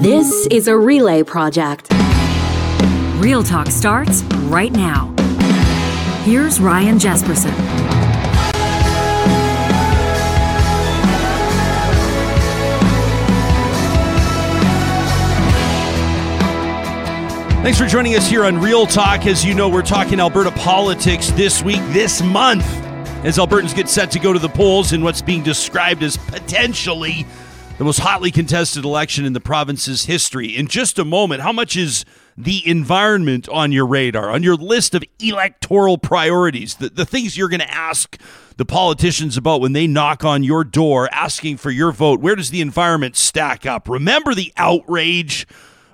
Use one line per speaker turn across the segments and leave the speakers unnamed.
This is a relay project.
Real Talk starts right now. Here's Ryan Jespersen.
Thanks for joining us here on Real Talk. As you know, we're talking Alberta politics this week, this month, as Albertans get set to go to the polls in what's being described as potentially the most hotly contested election in the province's history. In just a moment, how much is the environment on your radar, on your list of electoral priorities, the, the things you're going to ask the politicians about when they knock on your door asking for your vote? Where does the environment stack up? Remember the outrage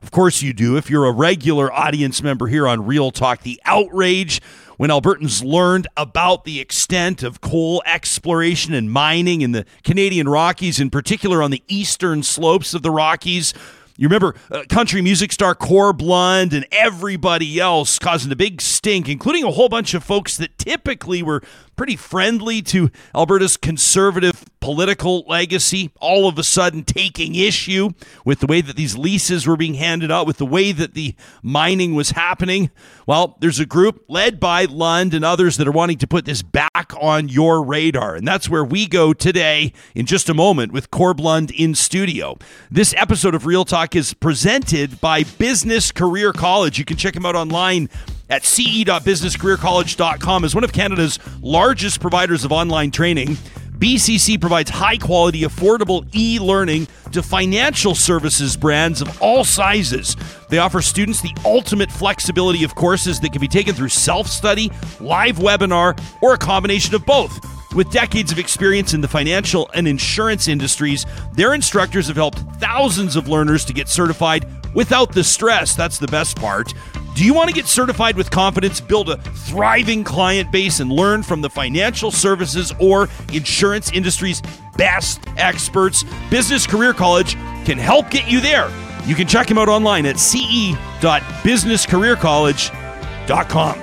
of course, you do. If you're a regular audience member here on Real Talk, the outrage when Albertans learned about the extent of coal exploration and mining in the Canadian Rockies, in particular on the eastern slopes of the Rockies. You remember uh, country music star Corb Lund and everybody else causing a big stink, including a whole bunch of folks that typically were pretty friendly to Alberta's conservative political legacy, all of a sudden taking issue with the way that these leases were being handed out, with the way that the mining was happening. Well, there's a group led by Lund and others that are wanting to put this back on your radar. And that's where we go today in just a moment with Corb Lund in studio. This episode of Real Talk is presented by Business Career College. You can check them out online at ce.businesscareercollege.com as one of Canada's largest providers of online training. BCC provides high quality, affordable e learning to financial services brands of all sizes. They offer students the ultimate flexibility of courses that can be taken through self study, live webinar, or a combination of both. With decades of experience in the financial and insurance industries, their instructors have helped thousands of learners to get certified without the stress. That's the best part. Do you want to get certified with confidence, build a thriving client base, and learn from the financial services or insurance industry's best experts? Business Career College can help get you there. You can check them out online at ce.businesscareercollege.com.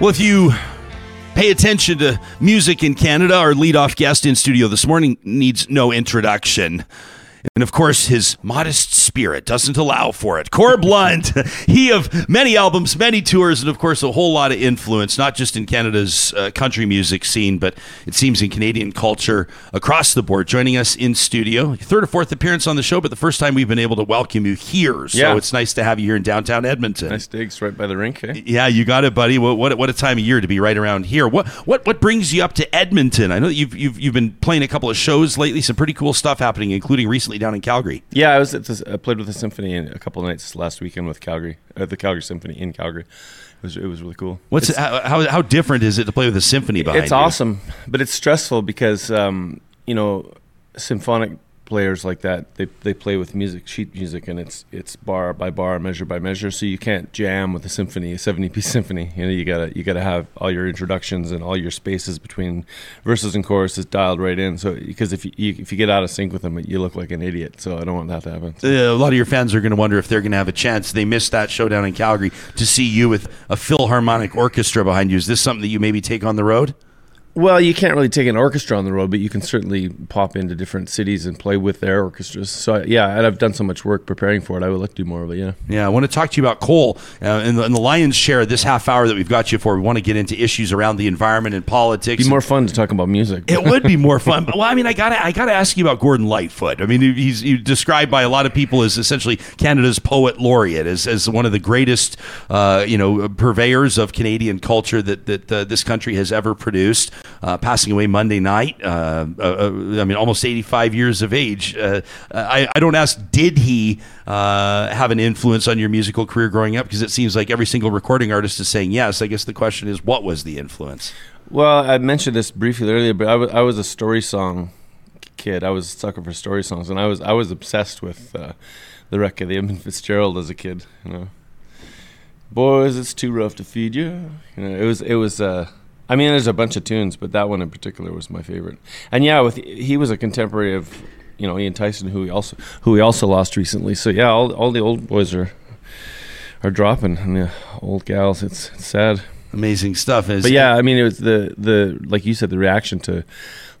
Well, if you pay attention to music in Canada, our leadoff guest in studio this morning needs no introduction. And of course, his modest spirit doesn't allow for it. Corb Lund, he of many albums, many tours, and of course, a whole lot of influence, not just in Canada's uh, country music scene, but it seems in Canadian culture across the board. Joining us in studio, third or fourth appearance on the show, but the first time we've been able to welcome you here. So
Yeah.
it's nice to have you here in downtown Edmonton.
Nice digs right by the rink, eh?
Yeah, you got it, buddy. What, what what a time of year to be right around here. What what what brings you up to Edmonton? I know that you've you've you've been playing a couple of shows lately. Some pretty cool stuff happening, including recently down in Calgary.
Yeah, I was at this, I played with the symphony in a couple nights last weekend with Calgary, uh, the Calgary Symphony in Calgary. It was it was really cool.
What's how, how how different is it to play with a symphony behind
it's
you?
awesome, but it's stressful because um, you know symphonic players like that they they play with music sheet music and it's it's bar by bar measure by measure so you can't jam with a symphony a 70 piece symphony you know you gotta you gotta have all your introductions and all your spaces between verses and choruses dialed right in so because if you, you if you get out of sync with them you look like an idiot so i don't want that to happen
Uh, a lot of your fans are going to wonder if they're going to have a chance. They missed that showdown in Calgary to see you with a Philharmonic orchestra behind you. Is this something that you maybe take on the road?
Well, you can't really take an orchestra on the road, but you can certainly pop into different cities and play with their orchestras. So yeah, and I've done so much work preparing for it. I would like to do more of it. Yeah.
Yeah, I want to talk to you about coal. Uh, in, the, in the lion's share of this half hour that we've got you for, we want to get into issues around the environment and politics.
Be more fun to talk about music.
It would be more fun. Well, I mean, I gotta, I gotta ask you about Gordon Lightfoot. I mean, he's, he's described by a lot of people as essentially Canada's poet laureate, as, as one of the greatest, uh, you know, purveyors of Canadian culture that that uh, this country has ever produced. Uh, passing away Monday night. Uh, uh, uh, I mean, almost 85 years of age. Uh, I, I don't ask, did he have an influence on your musical career growing up? Because it seems like every single recording artist is saying yes. I guess the question is, what was the influence?
Well, I mentioned this briefly earlier, but I was was a story song kid. I was a sucker for story songs, and I was I was obsessed with the wreck of the Edmund Fitzgerald as a kid. You know, boys, it's too rough to feed you. You know, it was it was. Uh, I mean, there's a bunch of tunes, but that one in particular was my favorite. And yeah, with he was a contemporary of you know Ian Tyson, who he also who we also lost recently. So yeah, all all the old boys are are dropping, and the old gals. It's, it's sad.
Amazing stuff. Is
But yeah, I mean, it was the the like you said, the reaction to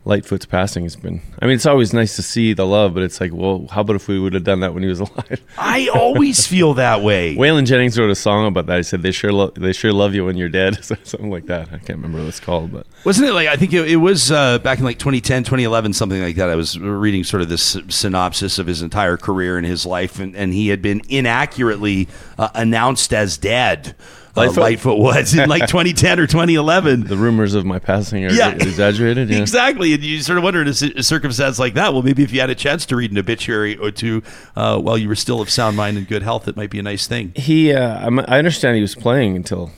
Lightfoot's passing has been. I mean, it's always nice to see the love, but it's like, well, how about if we would have done that when he was alive?
I always feel that way.
Waylon Jennings wrote a song about that. He said they sure lo- they sure love you when you're dead, something like that. I can't remember what it's called, but
wasn't it like I think it, it was uh, back in like 2010, 2011, something like that. I was reading sort of this synopsis of his entire career and his life, and, and he had been inaccurately uh, announced as dead. Lightfoot, uh, Lightfoot was in like 2010 or 2011.
The rumors of my passing are yeah. exaggerated.
Yeah. exactly, and you sort of wonder in a, circumstance like that. Well, maybe if you had a chance to read an obituary or two uh, while you were still of sound mind and good health, it might be a nice thing.
He, uh, I understand he was playing until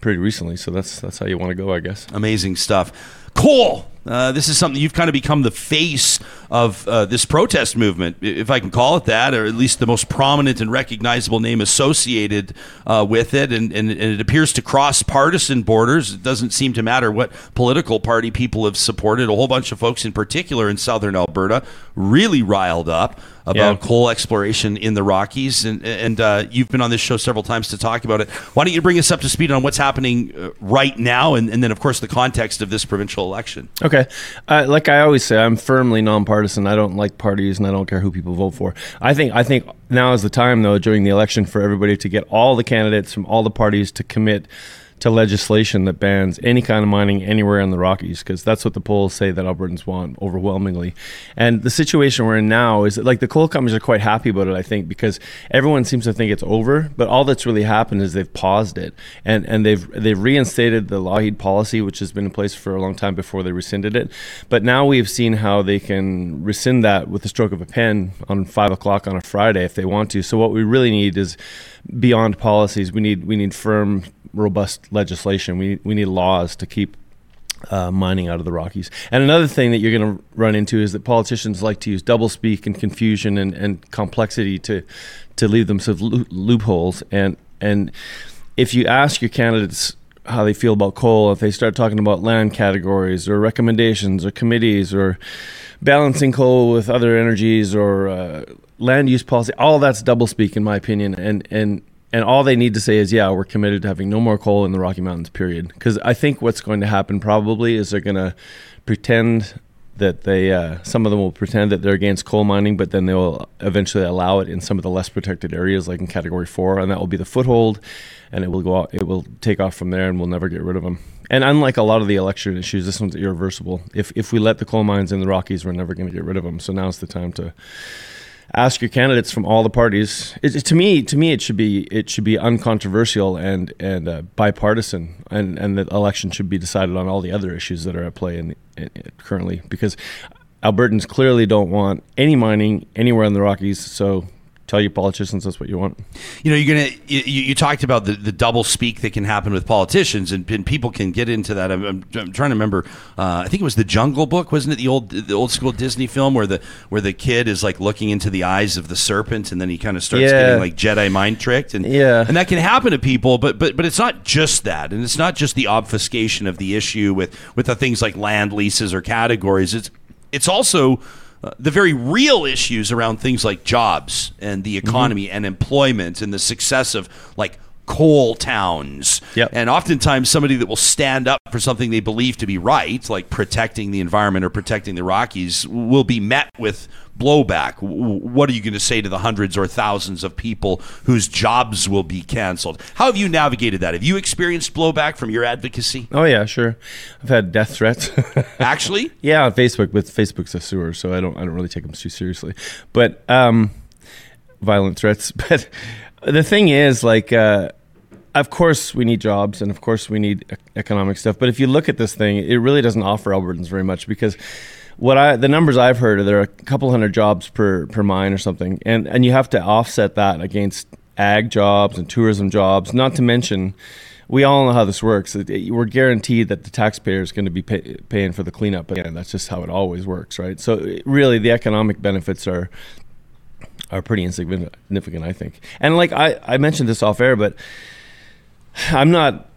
pretty recently, so that's that's how you want to go, I guess.
Amazing stuff. Cool. Uh, this is something you've kind of become the face of uh, this protest movement, if I can call it that, or at least the most prominent and recognizable name associated uh, with it. And, and, and, it appears to cross partisan borders. It doesn't seem to matter what political party people have supported. A whole bunch of folks, in particular in southern Alberta, really riled up about yeah. coal exploration in the Rockies, and and uh, you've been on this show several times to talk about it. Why don't you bring us up to speed on what's happening uh, right now, and, and then of course the context of this provincial election?
Okay, uh, like I always say, I'm firmly nonpartisan. I don't like parties, and I don't care who people vote for. I think I think now is the time though during the election for everybody to get all the candidates from all the parties to commit to legislation that bans any kind of mining anywhere in the Rockies, because that's what the polls say that Albertans want overwhelmingly. And the situation we're in now is that, like, the coal companies are quite happy about it, I think, because everyone seems to think it's over, but all that's really happened is they've paused it and, and they've they've reinstated the Lougheed policy, which has been in place for a long time before they rescinded it. But now we've seen how they can rescind that with the stroke of a pen on five o'clock on a Friday if they want to. So what we really need is beyond policies. We need we need firm robust legislation. We we need laws to keep uh, mining out of the Rockies. And another thing that you're going to run into is that politicians like to use doublespeak and confusion and, and complexity to to leave themselves lo- loopholes. And and if you ask your candidates how they feel about coal, if they start talking about land categories or recommendations or committees or balancing coal with other energies or uh, land use policy, all that's doublespeak in my opinion. And and and all they need to say is, yeah, we're committed to having no more coal in the Rocky Mountains, period. Because I think what's going to happen probably is they're going to pretend that they, uh, some of them will pretend that they're against coal mining, but then they will eventually allow it in some of the less protected areas, like in Category 4, and that will be the foothold, and it will go out, it will take off from there, and we'll never get rid of them. And unlike a lot of the election issues, this one's irreversible. If, if we let the coal mines in the Rockies, we're never going to get rid of them. So now's the time to ask your candidates from all the parties. It, to me, to me, it should be it should be uncontroversial and and uh, bipartisan, and and the election should be decided on all the other issues that are at play in, in, in currently because Albertans clearly don't want any mining anywhere in the Rockies. So tell your politicians that's what you want.
You know, you're gonna. You, you talked about the, the double speak that can happen with politicians, and, and people can get into that. I'm, I'm, I'm trying to remember. Uh, I think it was the Jungle Book, wasn't it? The old the old school Disney film where the where the kid is like looking into the eyes of the serpent, and then he kind of starts yeah. getting like Jedi mind tricked, and
yeah,
and that can happen to people. But but but it's not just that, and it's not just the obfuscation of the issue with with the things like land leases or categories. It's it's also uh, the very real issues around things like jobs and the mm-hmm. economy mm-hmm. and employment and the success of like coal towns.
Yep.
And oftentimes somebody that will stand up for something they believe to be right, like protecting the environment or protecting the Rockies, will be met with blowback. What are you going to say to the hundreds or thousands of people whose jobs will be canceled? How have you navigated that? Have you experienced blowback from your advocacy?
Oh yeah, sure. I've had death threats.
Actually?
Yeah, on Facebook, but Facebook's a sewer, so I don't I don't really take them too seriously. But um, violent threats. But the thing is, like. Uh, of course we need jobs and of course we need economic stuff but if you look at this thing it really doesn't offer albertans very much because what I the numbers I've heard are there are a couple hundred jobs per per mine or something, and and you have to offset that against ag jobs and tourism jobs. Not to mention, we all know how this works. We're guaranteed that the taxpayer is going to be pay, paying for the cleanup again. That's just how it always works, right? So really, the economic benefits are are pretty insignificant, I think. And like I I mentioned this off air, but I'm not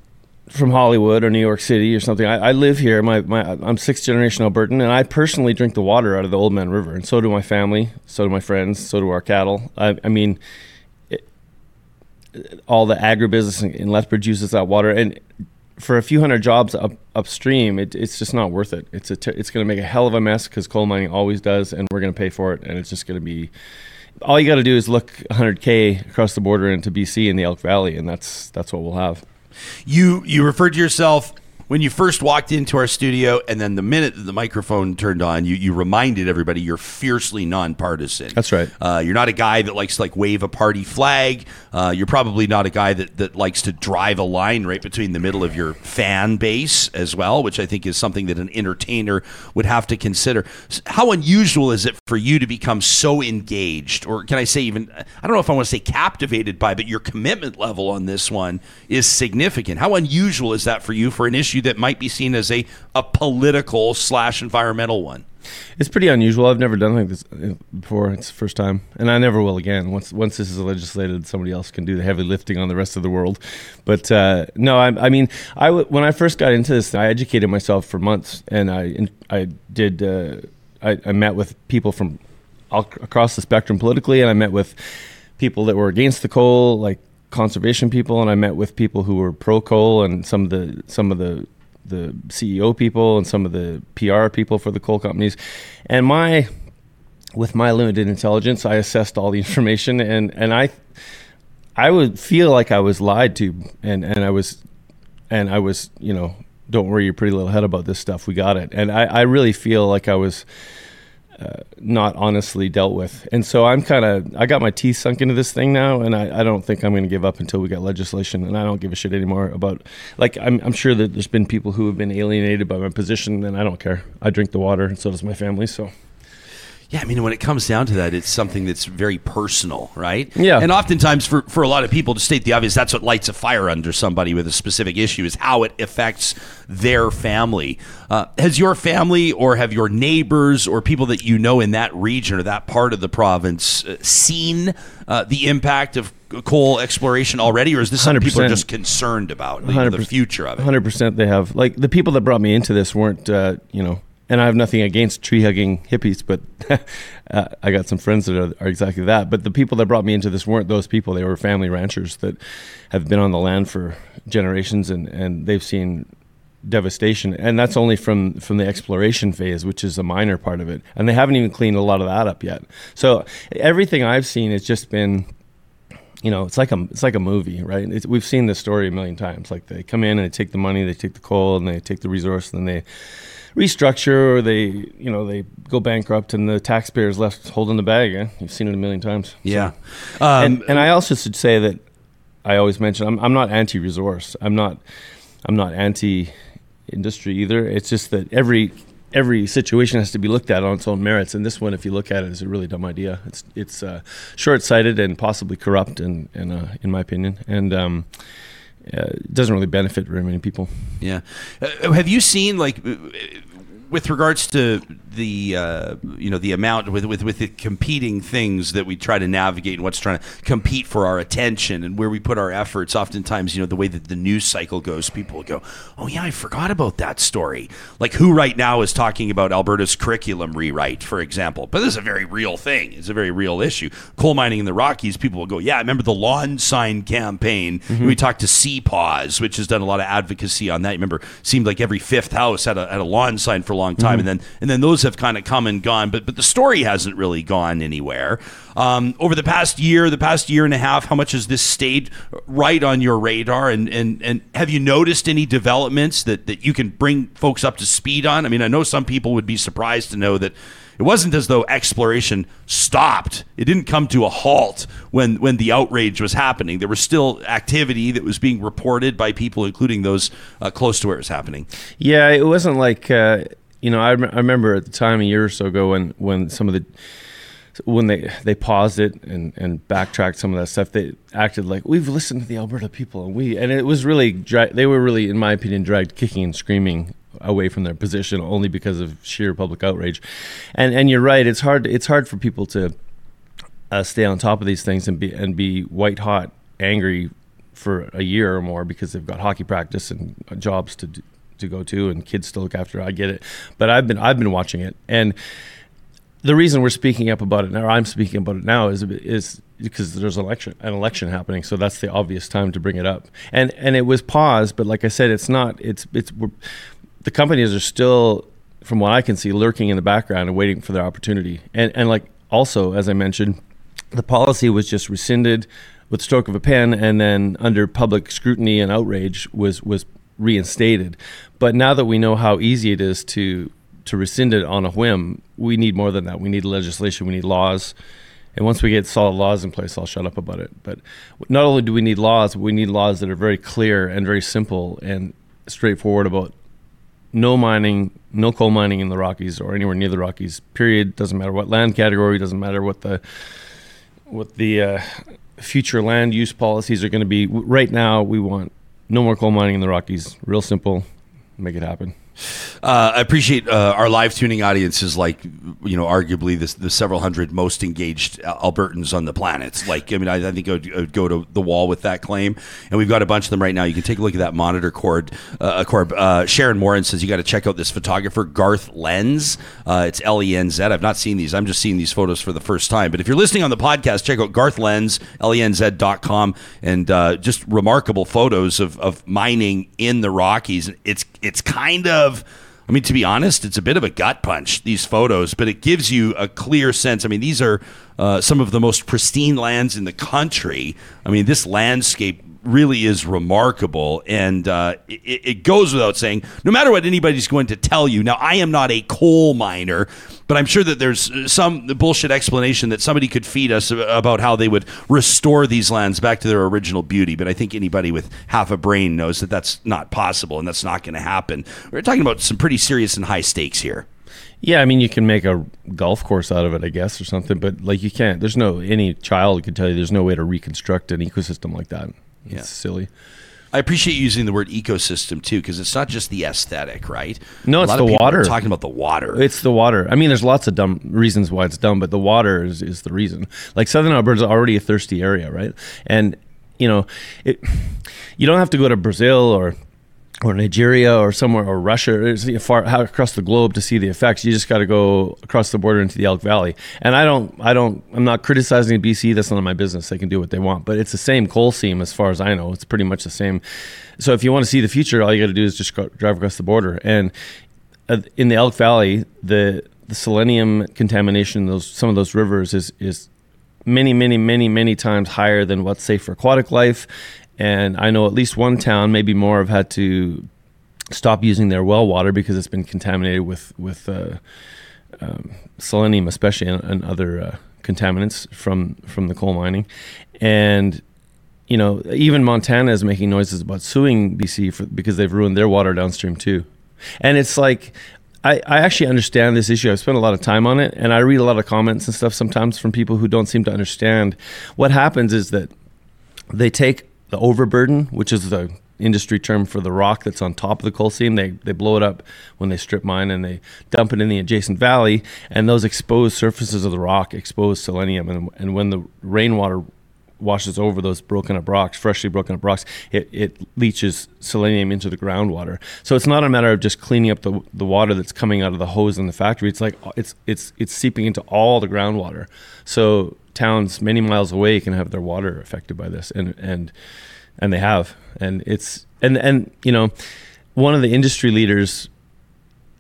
from Hollywood or New York City or something. I, I, live here. My, my, I'm sixth generation Albertan, and I personally drink the water out of the Oldman River, and so do my family, so do my friends, so do our cattle. I, I mean, it, all the agribusiness in Lethbridge uses that water, and for a few hundred jobs up upstream, it, it's just not worth it. It's a t- it's going to make a hell of a mess because coal mining always does, and we're going to pay for it, and it's just going to be. All you got to do is look 100k across the border into BC in the Elk Valley, and that's that's what we'll have.
You you referred to yourself when you first walked into our studio, and then the minute the microphone turned on, you, you reminded everybody you're fiercely nonpartisan.
That's right.
Uh, you're not a guy that likes to like wave a party flag. Uh, you're probably not a guy that, that likes to drive a line right between the middle of your fan base as well, which I think is something that an entertainer would have to consider. How unusual is it for you to become so engaged, or can I say even, I don't know if I want to say captivated by, but your commitment level on this one is significant. How unusual is that for you for an issue? Issue that might be seen as a, a political slash environmental one?
It's pretty unusual. I've never done like this uh, before. It's the first time, and I never will again. Once once this is legislated, somebody else can do the heavy lifting on the rest of the world. But uh, no, I, I mean, I when I first got into this, I educated myself for months, and I I did. Uh, I, I met with people from all across the spectrum politically, and I met with people that were against the coal, like conservation people, and I met with people who were pro coal and some of the some of the the CEO people and some of the PR people for the coal companies. And my with my limited intelligence, I assessed all the information and and I I would feel like I was lied to and and I was and I was, you know, don't worry your pretty little head about this stuff. We got it. And I, I really feel like I was uh, not honestly dealt with. And so I'm kind of, I got my teeth sunk into this thing now, and I, I don't think I'm going to give up until we get legislation. And I don't give a shit anymore about, like, I'm, I'm sure that there's been people who have been alienated by my position, and I don't care. I drink the water, and so does my family. So
yeah, I mean, when it comes down to that, it's something that's very personal, right?
Yeah.
And oftentimes, for, for a lot of people, to state the obvious, that's what lights a fire under somebody with a specific issue is how it affects their family. Uh, has your family or have your neighbors or people that you know in that region or that part of the province uh, seen uh, the impact of coal exploration already, or is this something 100%. people are just concerned about, the future of it?
100% they have. Like, the people that brought me into this weren't, uh, you know, and I have nothing against tree hugging hippies, but uh, I got some friends that are, are, exactly that. But the people that brought me into this weren't those people. They were family ranchers that have been on the land for generations, and, and they've seen devastation. And that's only from from the exploration phase, which is a minor part of it. And they haven't even cleaned a lot of that up yet. So everything I've seen has just been you know, it's like a it's like a movie, right? It's, we've seen this story a million times. Like they come in and they take the money, they take the coal, and they take the resource, and then they restructure or they you know they go bankrupt and the taxpayers left holding the bag. Eh? You've seen it a million times.
Yeah,
so, um, and, and I also should say that I always mention I'm I'm not anti-resource. I'm not I'm not anti-industry either. It's just that every every situation has to be looked at on its own merits. And this one, if you look at it, is a really dumb idea. It's it's uh, short-sighted and possibly corrupt, and in, in, uh, in my opinion. And um, uh, it doesn't really benefit very many people.
Yeah. Uh, have you seen like with regards to the uh, you know the amount with, with with the competing things that we try to navigate and what's trying to compete for our attention and where we put our efforts oftentimes you know the way that the news cycle goes people will go oh yeah i forgot about that story. Like who right now is talking about alberta's curriculum rewrite for example? But this is a very real thing. It's a very real issue. Coal mining in the rockies people will go yeah i remember the lawn sign campaign. Mm-hmm. we talked to CPAWS which has done a lot of advocacy on that. You remember seemed like every fifth house had a, had a lawn sign for a long time mm-hmm. and then and then those have kind of come and gone, but but the story hasn't really gone anywhere. Um, over the past year, the past year and a half, how much has this stayed right on your radar? And and and have you noticed any developments that that you can bring folks up to speed on? I mean, I know some people would be surprised to know that it wasn't as though exploration stopped. It didn't come to a halt when when the outrage was happening. There was still activity that was being reported by people, including those uh, close to where it was happening.
Yeah, it wasn't like. Uh you know, I, rem- I remember at the time a year or so ago when when some of the when they they paused it and and backtracked some of that stuff, they acted like we've listened to the Alberta people and we and it was really dra- they were really, in my opinion, dragged kicking and screaming away from their position only because of sheer public outrage. And and you're right, it's hard it's hard for people to uh, stay on top of these things and be and be white hot angry for a year or more because they've got hockey practice and jobs to to go to and kids to look after. I get it, but I've been I've been watching it, and the reason we're speaking up about it now, I'm speaking about it now, is is because there's election, an election happening. So that's the obvious time to bring it up. And and it was paused, but like I said, it's not. It's it's the companies are still, from what I can see, lurking in the background and waiting for their opportunity. And and like also, as I mentioned, the policy was just rescinded with stroke of a pen, and then under public scrutiny and outrage was was reinstated. But now that we know how easy it is to to rescind it on a whim. We need more than that. We need legislation. We need laws. And once we get solid laws in place, I'll shut up about it. But not only do we need laws, we need laws that are very clear and very simple and straightforward about no mining, no coal mining in the Rockies or anywhere near the Rockies. Period. Doesn't matter what land category. Doesn't matter what the what the uh, future land use policies are going to be. Right now, we want no more coal mining in the Rockies. Real simple. Make it happen.
Uh, I appreciate uh, our live tuning audience is like, you know, arguably the, the several hundred most engaged Albertans on the planet. Like, I mean, I, I think I would, I would, go to the wall with that claim. And we've got a bunch of them right now. You can take a look at that monitor Corb. Uh, Corb. Uh, Sharon Morin says you got to check out this photographer, Garth Lenz. Uh, it's L E N Z. I've not seen these. I'm just seeing these photos for the first time. But if you're listening on the podcast, check out Garth Lenz, L E N Z.com, and uh, just remarkable photos of, of mining in the Rockies. It's, it's kind of I mean, to be honest, it's a bit of a gut punch, these photos, but it gives you a clear sense. I mean, these are uh, some of the most pristine lands in the country. I mean, this landscape really is remarkable. And uh, it, it, goes without saying, no matter what anybody's going to tell you. Now, I am not a coal miner, but I'm sure that there's uh, some bullshit explanation that somebody could feed us about how they would restore these lands back to their original beauty. But I think anybody with half a brain knows that that's not possible and that's not going to happen. We're talking about some pretty serious and high stakes here.
Yeah, I mean, you can make a golf course out of it, I guess, or something. But like, you can't. There's no any child could tell you there's no way to reconstruct an ecosystem like that. It's yeah. silly.
I appreciate you using the word ecosystem too, because it's not just the aesthetic, right?
No, it's the water.
talking about the water.
It's the water. I mean, there's lots of dumb reasons why it's dumb, but the water is, is the reason. Like Southern Alberta is already a thirsty area, right? And you know, it, you don't have to go to Brazil or or Nigeria or somewhere or Russia far across the globe to see the effects. You just got to go across the border into the Elk Valley. And I don't, I don't, I'm not criticizing BC. That's none of my business. They can do what they want. But it's the same coal seam as far as I know. It's pretty much the same. So if you want to see the future, all you got to do is just go, drive across the border. And uh, in the Elk Valley, the the selenium contamination in those some of those rivers is is many, many, many, many times higher than what's safe for aquatic life and I know at least one town, maybe more, have had to stop using their well water because it's been contaminated with with uh, um, selenium, especially and, and other uh, contaminants from from the coal mining. And you know, even Montana is making noises about suing BC for, because they've ruined their water downstream too. And it's like I, I actually understand this issue. I've spent a lot of time on it, and I read a lot of comments and stuff sometimes from people who don't seem to understand. What happens is that they take the overburden, which is the industry term for the rock that's on top of the coal seam. They they blow it up when they strip mine and they dump it in the adjacent valley. And those exposed surfaces of the rock expose selenium. And, and when the rainwater washes over those broken up rocks, freshly broken up rocks, it, it leaches selenium into the groundwater. So it's not a matter of just cleaning up the, the water that's coming out of the hose in the factory. It's like it's it's it's seeping into all the groundwater. So towns many miles away can have their water affected by this, and and and they have, and it's and and you know, one of the industry leaders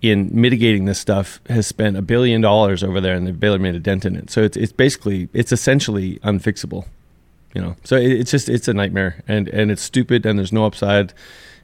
in mitigating this stuff has spent a billion dollars over there, and they've barely made a dent in it. So it's it's basically it's essentially unfixable, you know. So it, it's just it's a nightmare, and and it's stupid, and there's no upside,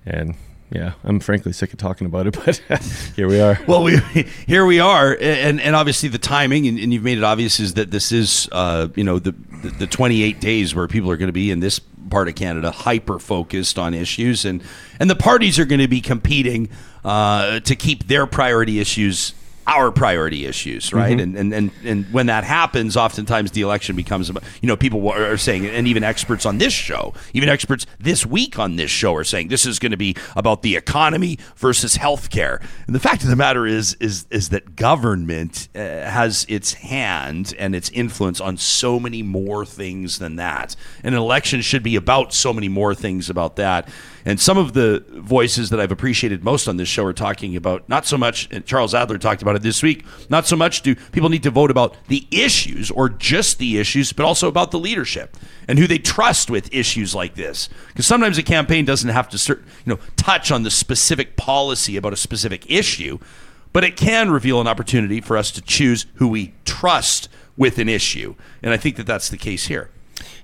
and yeah, I'm frankly sick of talking about it, but here we are.
Well, we here we are, and and obviously the timing, and, and you've made it obvious is that this is, uh, you know, the, the, the 28 days where people are going to be in this part of Canada hyper focused on issues, and and the parties are going to be competing uh, to keep their priority issues our priority issues, right? Mm-hmm. And, and and and when that happens, oftentimes the election becomes you know people are saying, and even experts on this show, even experts this week on this show are saying this is going to be about the economy versus healthcare. And the fact of the matter is is is that government uh, has its hand and its influence on so many more things than that. And an election should be about so many more things about that. And some of the voices that I've appreciated most on this show are talking about not so much. Charles Adler talked about about it this week. Not so much do people need to vote about the issues or just the issues, but also about the leadership and who they trust with issues like this. Because sometimes a campaign doesn't have to, you know, touch on the specific policy about a specific issue, but it can reveal an opportunity for us to choose who we trust with an issue. And I think that that's the case here.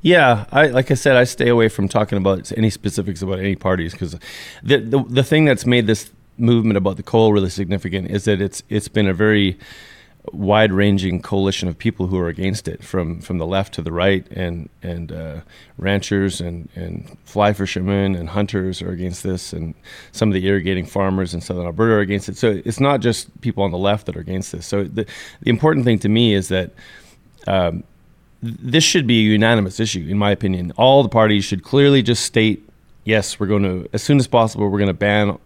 Yeah, I like I said, I stay away from talking about any specifics about any parties because the, the the thing that's made this movement about the coal really significant is that it's it's been a very wide ranging coalition of people who are against it from from the left to the right and and uh, ranchers and and fly fishermen and hunters are against this and some of the irrigating farmers in southern Alberta are against it. So it's not just people on the left that are against this. So the the important thing to me is that um, this should be a unanimous issue, in my opinion. All the parties should clearly just state, yes, we're going to, as soon as possible, we're going to ban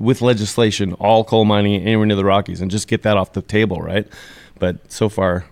with legislation all coal mining anywhere near the Rockies and just get that off the table, right? But so far,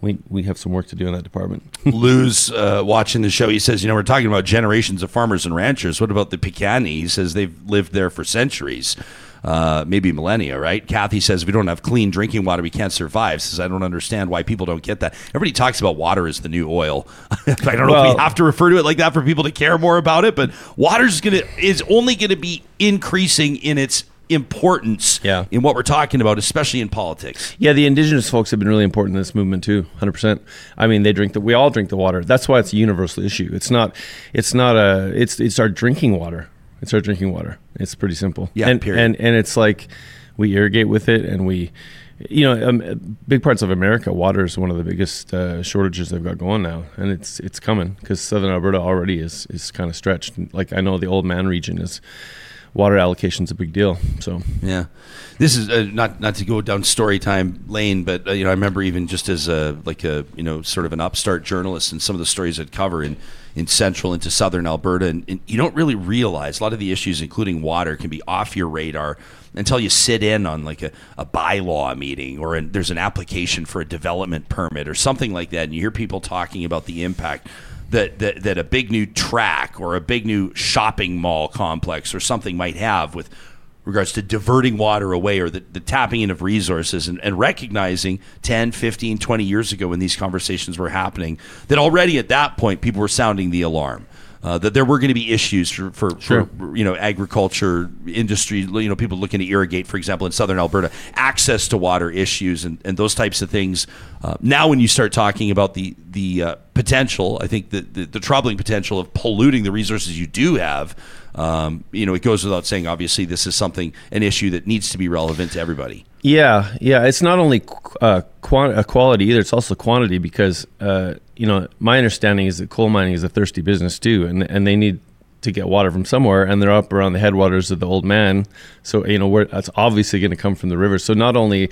we, we have some work to do in that department.
Lou's uh, watching the show. He says, you know, we're talking about generations of farmers and ranchers. What about the Piikani? He says they've lived there for centuries uh, maybe millennia, right? Kathy says if we don't have clean drinking water, we can't survive. Says I don't understand why people don't get that. Everybody talks about water as the new oil. I don't know well, if we have to refer to it like that for people to care more about it, but water's gonna is only gonna be increasing in its importance
yeah.
in what we're talking about, especially in politics.
Yeah, the indigenous folks have been really important in this movement too, hundred percent. I mean, they drink the we all drink the water. That's why it's a universal issue. It's not it's not a it's it's our drinking water. It's our drinking water. It's pretty simple.
Yeah,
and,
period.
And and it's like we irrigate with it, and we, you know, um, big parts of America, water is one of the biggest uh, shortages they've got going now, and it's it's coming because Southern Alberta already is is kind of stretched. Like I know the Oldman region is water allocation is a big deal. So
yeah, this is uh, not not to go down story time lane, but uh, you know I remember even just as a like a you know sort of an upstart journalist and some of the stories I'd cover in in central into southern Alberta, and, and you don't really realize a lot of the issues, including water, can be off your radar until you sit in on like a, a bylaw meeting or there's an application for a development permit or something like that, and you hear people talking about the impact that, that, that a big new track or a big new shopping mall complex or something might have with regards to diverting water away or the, the tapping in of resources and, and, recognizing 10 15 20 years ago when these conversations were happening that already at that point people were sounding the alarm uh, that there were going to be issues for, for,
sure.
for, you know agriculture industry you know people looking to irrigate for example in southern alberta access to water issues and, and those types of things uh, now when you start talking about the the uh, potential i think the, the, the troubling potential of polluting the resources you do have um, you know it goes without saying obviously this is something an issue that needs to be relevant to everybody
yeah, yeah. It's not only uh, quality either; it's also quantity because uh, you know my understanding is that coal mining is a thirsty business too, and and they need to get water from somewhere, and they're up around the headwaters of the Oldman. So you know where that's obviously going to come from the river. So not only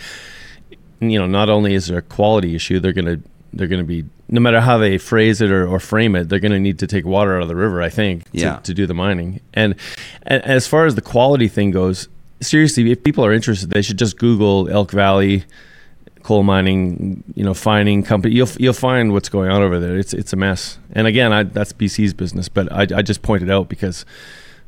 you know not only is there a quality issue, they're going to they're going to be no matter how they phrase it or, or frame it, they're going to need to take water out of the river. I think
yeah.
to, to do the mining. And, and as far as the quality thing goes, seriously, if people are interested, they should just Google Elk Valley coal mining, you know, finding company. You'll you'll find what's going on over there. It's it's a mess. And again, I, that's BC's business, but I, I just pointed out because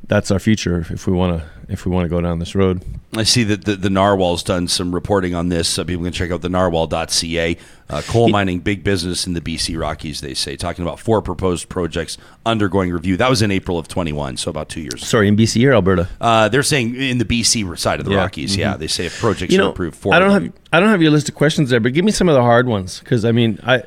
that's our future if we want to if we want to go down this road.
I see that the, the Narwhal's done some reporting on this. Uh, people can check out the narwhal.ca. Uh, coal mining, big business in the BC Rockies, they say, talking about four proposed projects undergoing review. That was in April of 21, so about two years.
Sorry, in BC or Alberta?
Uh, they're saying in the BC side of the
yeah.
Rockies. Mm-hmm. Yeah, they say if projects
you know,
are approved, four.
I don't have I don't have your list of questions there, but give me some of the hard ones because I mean I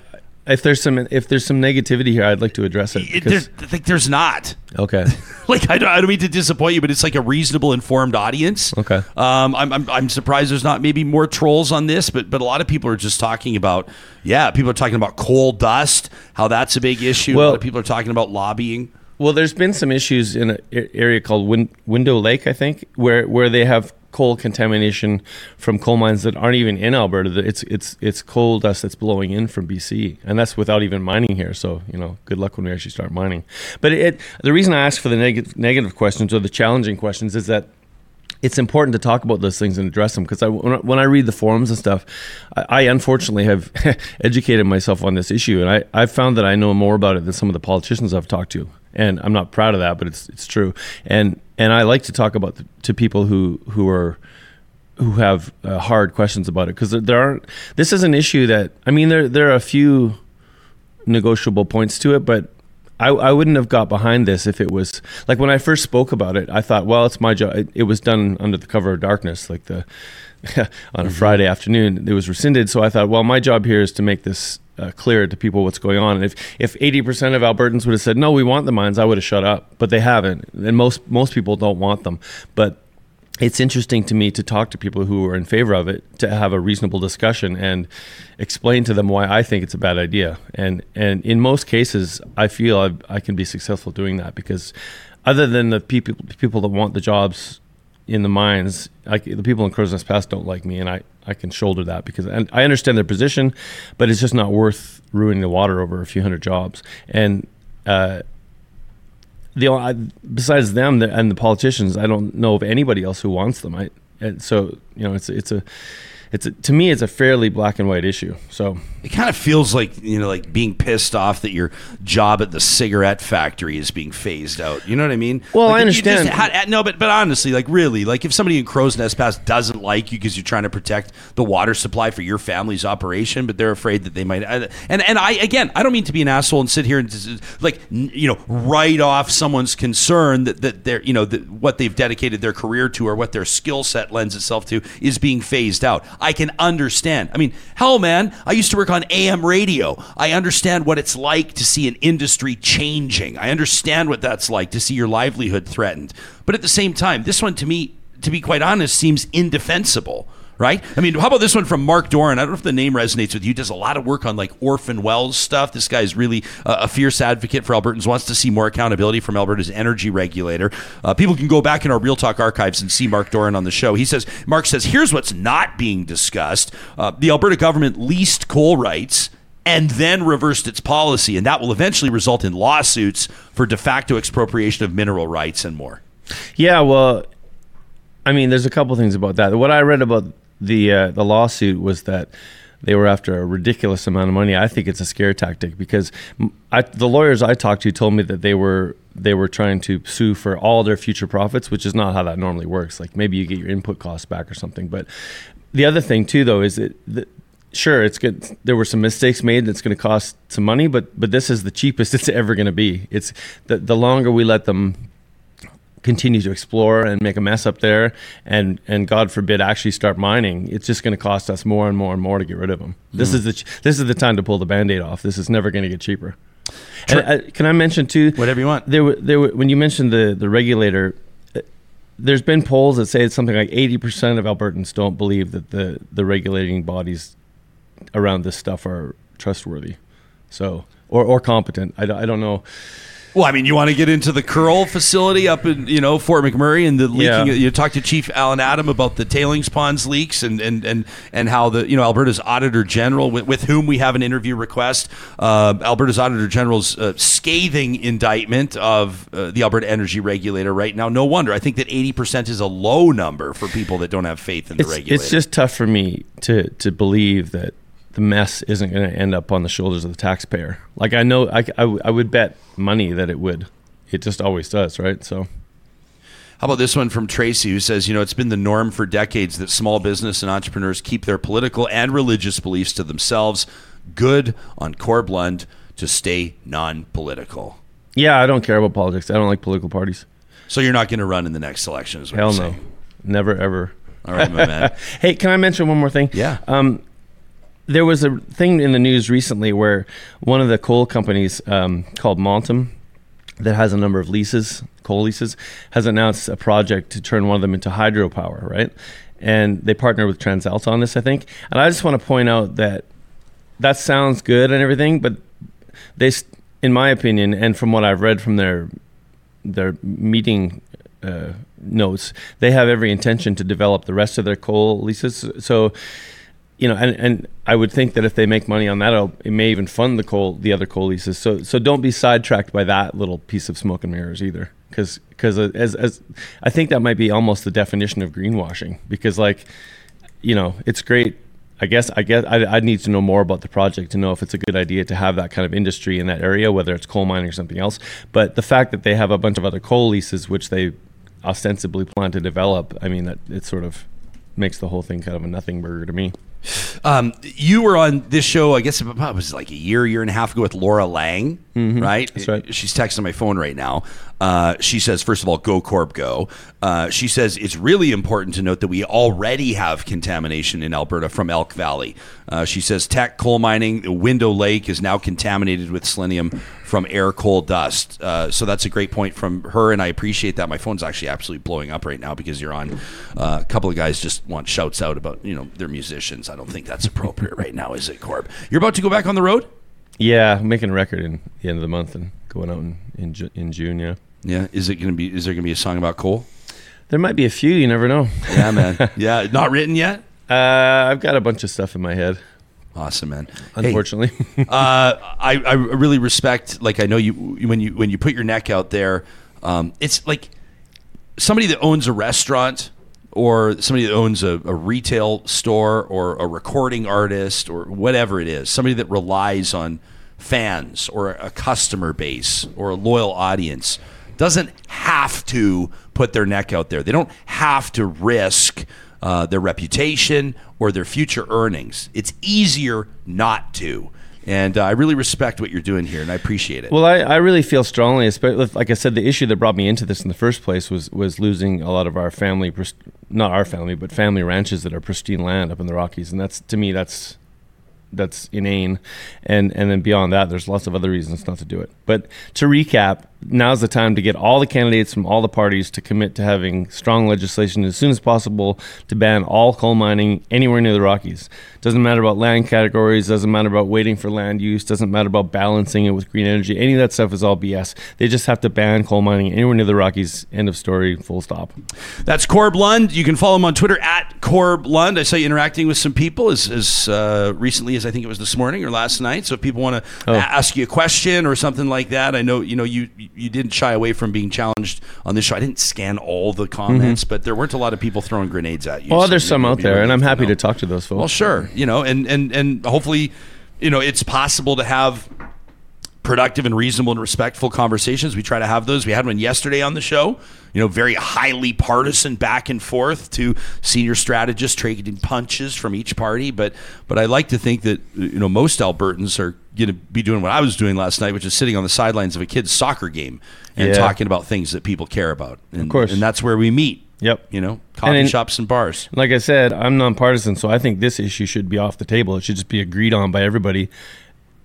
if there's some if there's some negativity here, I'd like to address it.
There's, like there's not.
Okay.
like I don't, I don't mean to disappoint you, but it's like a reasonable, informed audience.
Okay.
Um, I'm, I'm, I'm surprised there's not maybe more trolls on this, but but a lot of people are just talking about yeah, people are talking about coal dust, how that's a big issue.
Well,
a lot of people are talking about lobbying.
Well, there's been some issues in an area called Win- Window Lake, I think, where where they have coal contamination from coal mines that aren't even in Alberta. It's it's it's coal dust that's blowing in from BC, and that's without even mining here. So you know, good luck when we actually start mining. But it, the reason I ask for the neg- negative questions or the challenging questions is that it's important to talk about those things and address them because I, when I read the forums and stuff, I, I unfortunately have educated myself on this issue, and I I've found that I know more about it than some of the politicians I've talked to, and I'm not proud of that, but it's it's true. And and I like to talk about the, to people who who are who have uh, hard questions about it because there, there aren't. This is an issue that I mean there there are a few negotiable points to it, but I, I wouldn't have got behind this if it was like when I first spoke about it. I thought, well, it's my job. It, it was done under the cover of darkness, like the on a Friday afternoon. It was rescinded, so I thought, well, my job here is to make this uh, clear to people what's going on. And if if eighty percent of Albertans would have said no, we want the mines, I would have shut up. But they haven't, and most most people don't want them. But it's interesting to me to talk to people who are in favor of it to have a reasonable discussion and explain to them why I think it's a bad idea. And and in most cases, I feel I've, i can be successful doing that because other than the people people that want the jobs in the mines, I, the people in Crow's Pass don't like me, and I, I can shoulder that because and I understand their position, but it's just not worth ruining the water over a few hundred jobs. And uh, the besides them and the politicians, I don't know of anybody else who wants them. I and so you know it's it's a it's a, to me it's a fairly black and white issue. So
it kind of feels like you know like being pissed off that your job at the cigarette factory is being phased out. You know what I mean?
Well,
like
I understand.
Had, uh, no, but but honestly, like really, like if somebody in Crow's Nest Pass doesn't like you because you're trying to protect the water supply for your family's operation, but they're afraid that they might. Uh, and and I again, I don't mean to be an asshole and sit here and like you know write off someone's concern that that they're you know that what they've dedicated their career to or what their skill set lends itself to is being phased out. I can understand. I mean, hell, man, I used to work on AM radio. I understand what it's like to see an industry changing. I understand what that's like to see your livelihood threatened. But at the same time, this one to me, to be quite honest, seems indefensible right? I mean, how about this one from Mark Doran? I don't know if the name resonates with you. Does a lot of work on like orphan wells stuff. This guy is really uh, a fierce advocate for Albertans, wants to see more accountability from Alberta's energy regulator. Uh, people can go back in our Real Talk archives and see Mark Doran on the show. He says, Mark says, here's what's not being discussed. Uh, the Alberta government leased coal rights and then reversed its policy, and that will eventually result in lawsuits for de facto expropriation of mineral rights and more.
Yeah, well, I mean, there's a couple things about that. What I read about the uh, the lawsuit was that they were after a ridiculous amount of money. I think it's a scare tactic because I, the lawyers I talked to told me that they were they were trying to sue for all their future profits, which is not how that normally works. Like maybe you get your input costs back or something. But the other thing too, though, is that. The, sure it's good there were some mistakes made that's going to cost some money but but this is the cheapest it's ever going to be it's the, the longer we let them continue to explore and make a mess up there and and God forbid actually start mining, it's just going to cost us more and more and more to get rid of them. Mm. This is the this is the time to pull the band-aid off. This is never going to get cheaper. And, can I mention too
whatever you want.
There were there were, when you mentioned the the regulator uh, there's been polls that say it's something like 80% of Albertans don't believe that the the regulating bodies around this stuff are trustworthy. So or or competent. I, I don't know
well, I mean, you want to get into the Kearl facility up in you know Fort McMurray and the leaking. Yeah. You talked to Chief Allan Adam about the tailings ponds leaks and and and and how the you know Alberta's Auditor General, with, with whom we have an interview request, uh, Alberta's Auditor General's uh, scathing indictment of uh, the Alberta Energy Regulator right now. No wonder. I think that eighty percent is a low number for people that don't have faith in
it's,
the regulator.
It's just tough for me to to believe that the mess isn't going to end up on the shoulders of the taxpayer. Like I know, I, I, I would bet money that it would. It just always does, right? So.
How about this one from Tracy, who says, you know, it's been the norm for decades that small business and entrepreneurs keep their political and religious beliefs to themselves. Good on Corb Lund to stay non political.
Yeah, I don't care about politics. I don't like political parties.
So you're not going to run in the next election, is what
Hell
no.
Saying. Never, ever.
All right, my man.
hey, can I mention one more thing?
Yeah.
Um, there was a thing in the news recently where one of the coal companies um, called Montem that has a number of leases, coal leases, has announced a project to turn one of them into hydropower, right? And they partner with TransAlta on this, I think. And I just want to point out that that sounds good and everything, but they, in my opinion, and from what I've read from their their meeting uh, notes, they have every intention to develop the rest of their coal leases. So you know, and, and I would think that if they make money on that, it may even fund the coal, the other coal leases. So so don't be sidetracked by that little piece of smoke and mirrors either, because because uh, as as I think that might be almost the definition of greenwashing. Because like, you know, it's great. I guess I guess I I need to know more about the project to know if it's a good idea to have that kind of industry in that area, whether it's coal mining or something else. But the fact that they have a bunch of other coal leases which they ostensibly plan to develop, I mean that it's sort of makes the whole thing kind of a nothing burger to me.
Um, you were on this show, I guess it was like a year, year and a half ago with Laura Laing, right?
That's right.
She's texting my phone right now. Uh, she says, first of all, go Corb, go. Uh, she says it's really important to note that we already have contamination in Alberta from Elk Valley. Uh, she says Teck coal mining, the Window Lake is now contaminated with selenium from air coal dust. Uh, so that's a great point from her, and I appreciate that. My phone's actually absolutely blowing up right now because you're on. Uh, a couple of guys just want shouts out about you know they're musicians. I don't think that's appropriate right now, is it, Corb? You're about to go back on the road.
Yeah, I'm making a record in the end of the month and going out in in, Ju- in June. Yeah,
Yeah, is it to be? Is there going to be a song about coal?
there might be a few. You never know.
Yeah, man. yeah, not written yet.
Uh, I've got a bunch of stuff in my head.
Awesome, man. Hey,
Unfortunately,
uh, I, I really respect. Like I know you when you when you put your neck out there. Um, it's like somebody that owns a restaurant or somebody that owns a, a retail store or a recording artist or whatever it is. Somebody that relies on fans or a customer base or a loyal audience doesn't have to put their neck out there. They don't have to risk uh, their reputation or their future earnings. It's easier not to. And uh, I really respect what you're doing here, and I appreciate it.
Well, I, I really feel strongly, like I said, the issue that brought me into this in the first place was was losing a lot of our family, not our family, but family ranches that are pristine land up in the Rockies, and that's to me that's that's inane, and and then beyond that, there's lots of other reasons not to do it. But to recap, now's the time to get all the candidates from all the parties to commit to having strong legislation as soon as possible to ban all coal mining anywhere near the Rockies. Doesn't matter about land categories, doesn't matter about waiting for land use, doesn't matter about balancing it with green energy. Any of that stuff is all BS. They just have to ban coal mining anywhere near the Rockies. End of story. Full stop.
That's Corb Lund. You can follow him on Twitter at Corb Lund. I saw you interacting with some people as, as uh, recently as I think it was this morning or last night. So if people want to
Oh.
ask you a question or something like that, I know you know you you didn't shy away from being challenged on this show. I didn't scan all the comments, mm-hmm. but there weren't a lot of people throwing grenades at you.
Oh,
So
there's
you-
some
you-
out there, and I'm happy
know.
to talk to those folks.
Well, sure, you know, and and and hopefully, you know, it's possible to have productive and reasonable and respectful conversations. We try to have those. We had one yesterday on the show. You know, very highly partisan back and forth to senior strategists trading punches from each party. But but I like to think that you know most Albertans are going to be doing what I was doing last night, which is sitting on the sidelines of a kid's soccer game and
Yeah.
talking about things that people care about. And,
Of course.
and that's where we meet.
Yep.
You know, coffee
in-
shops and bars.
Like I said, I'm nonpartisan, so I think this issue should be off the table. It should just be agreed on by everybody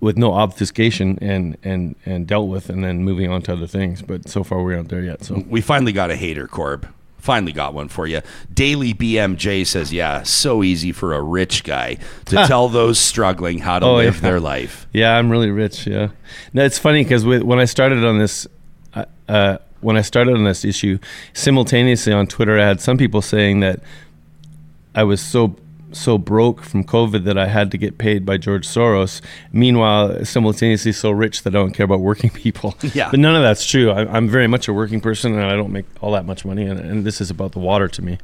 with no obfuscation and and and dealt with, and then moving on to other things. But so far, we aren't there yet. So
We finally got a hater, Corb. Finally got one for you. Daily BMJ says, "Yeah, so easy for a rich guy to tell those struggling how to
Oh,
live
yeah.
their life."
yeah, I'm really rich. Yeah, no, it's funny because when I started on this, uh, uh, when I started on this issue, simultaneously on Twitter, I had some people saying that I was so so broke from COVID that I had to get paid by George Soros. Meanwhile, simultaneously so rich that I don't care about working people.
Yeah.
but none of that's true. I, I'm very much a working person, and I don't make all that much money. And, and this is about the water to me.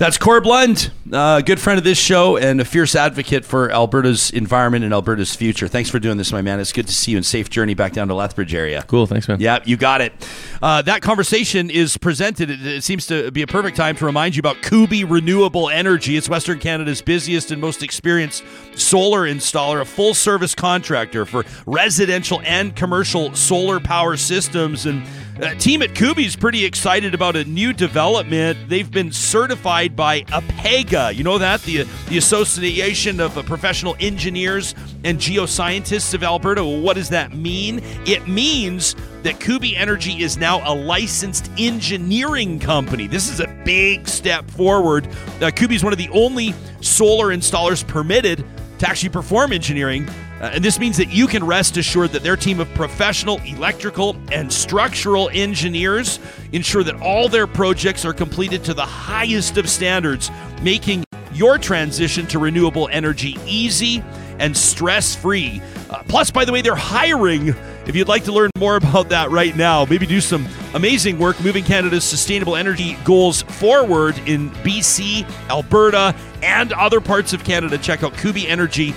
That's Corb Lund, a good friend of this show and a fierce advocate for Alberta's environment and Alberta's future. Thanks for doing this, my man. It's good to see you and safe journey back down to Lethbridge area.
Cool. Thanks, man.
Yeah, you got it. Uh, that conversation is presented. It, it seems to be a perfect time to remind you about Kuby Renewable Energy. It's Western Canada's busiest and most experienced solar installer, a full service contractor for residential and commercial solar power systems. And uh, team at Kuby is pretty excited about a new development. They've been certified by APEGA. You know that the the Association of Professional Engineers and Geoscientists of Alberta. Well, what does that mean? It means that Kuby Energy is now a licensed engineering company. This is a big step forward. Uh, Kuby is one of the only solar installers permitted to actually perform engineering. Uh, and this means that you can rest assured that their team of professional electrical and structural engineers ensure that all their projects are completed to the highest of standards, making your transition to renewable energy easy and stress free. Uh, plus, by the way, they're hiring. If you'd like to learn more about that right now, maybe do some amazing work moving Canada's sustainable energy goals forward in BC, Alberta, and other parts of Canada, check out kubyenergy.ca.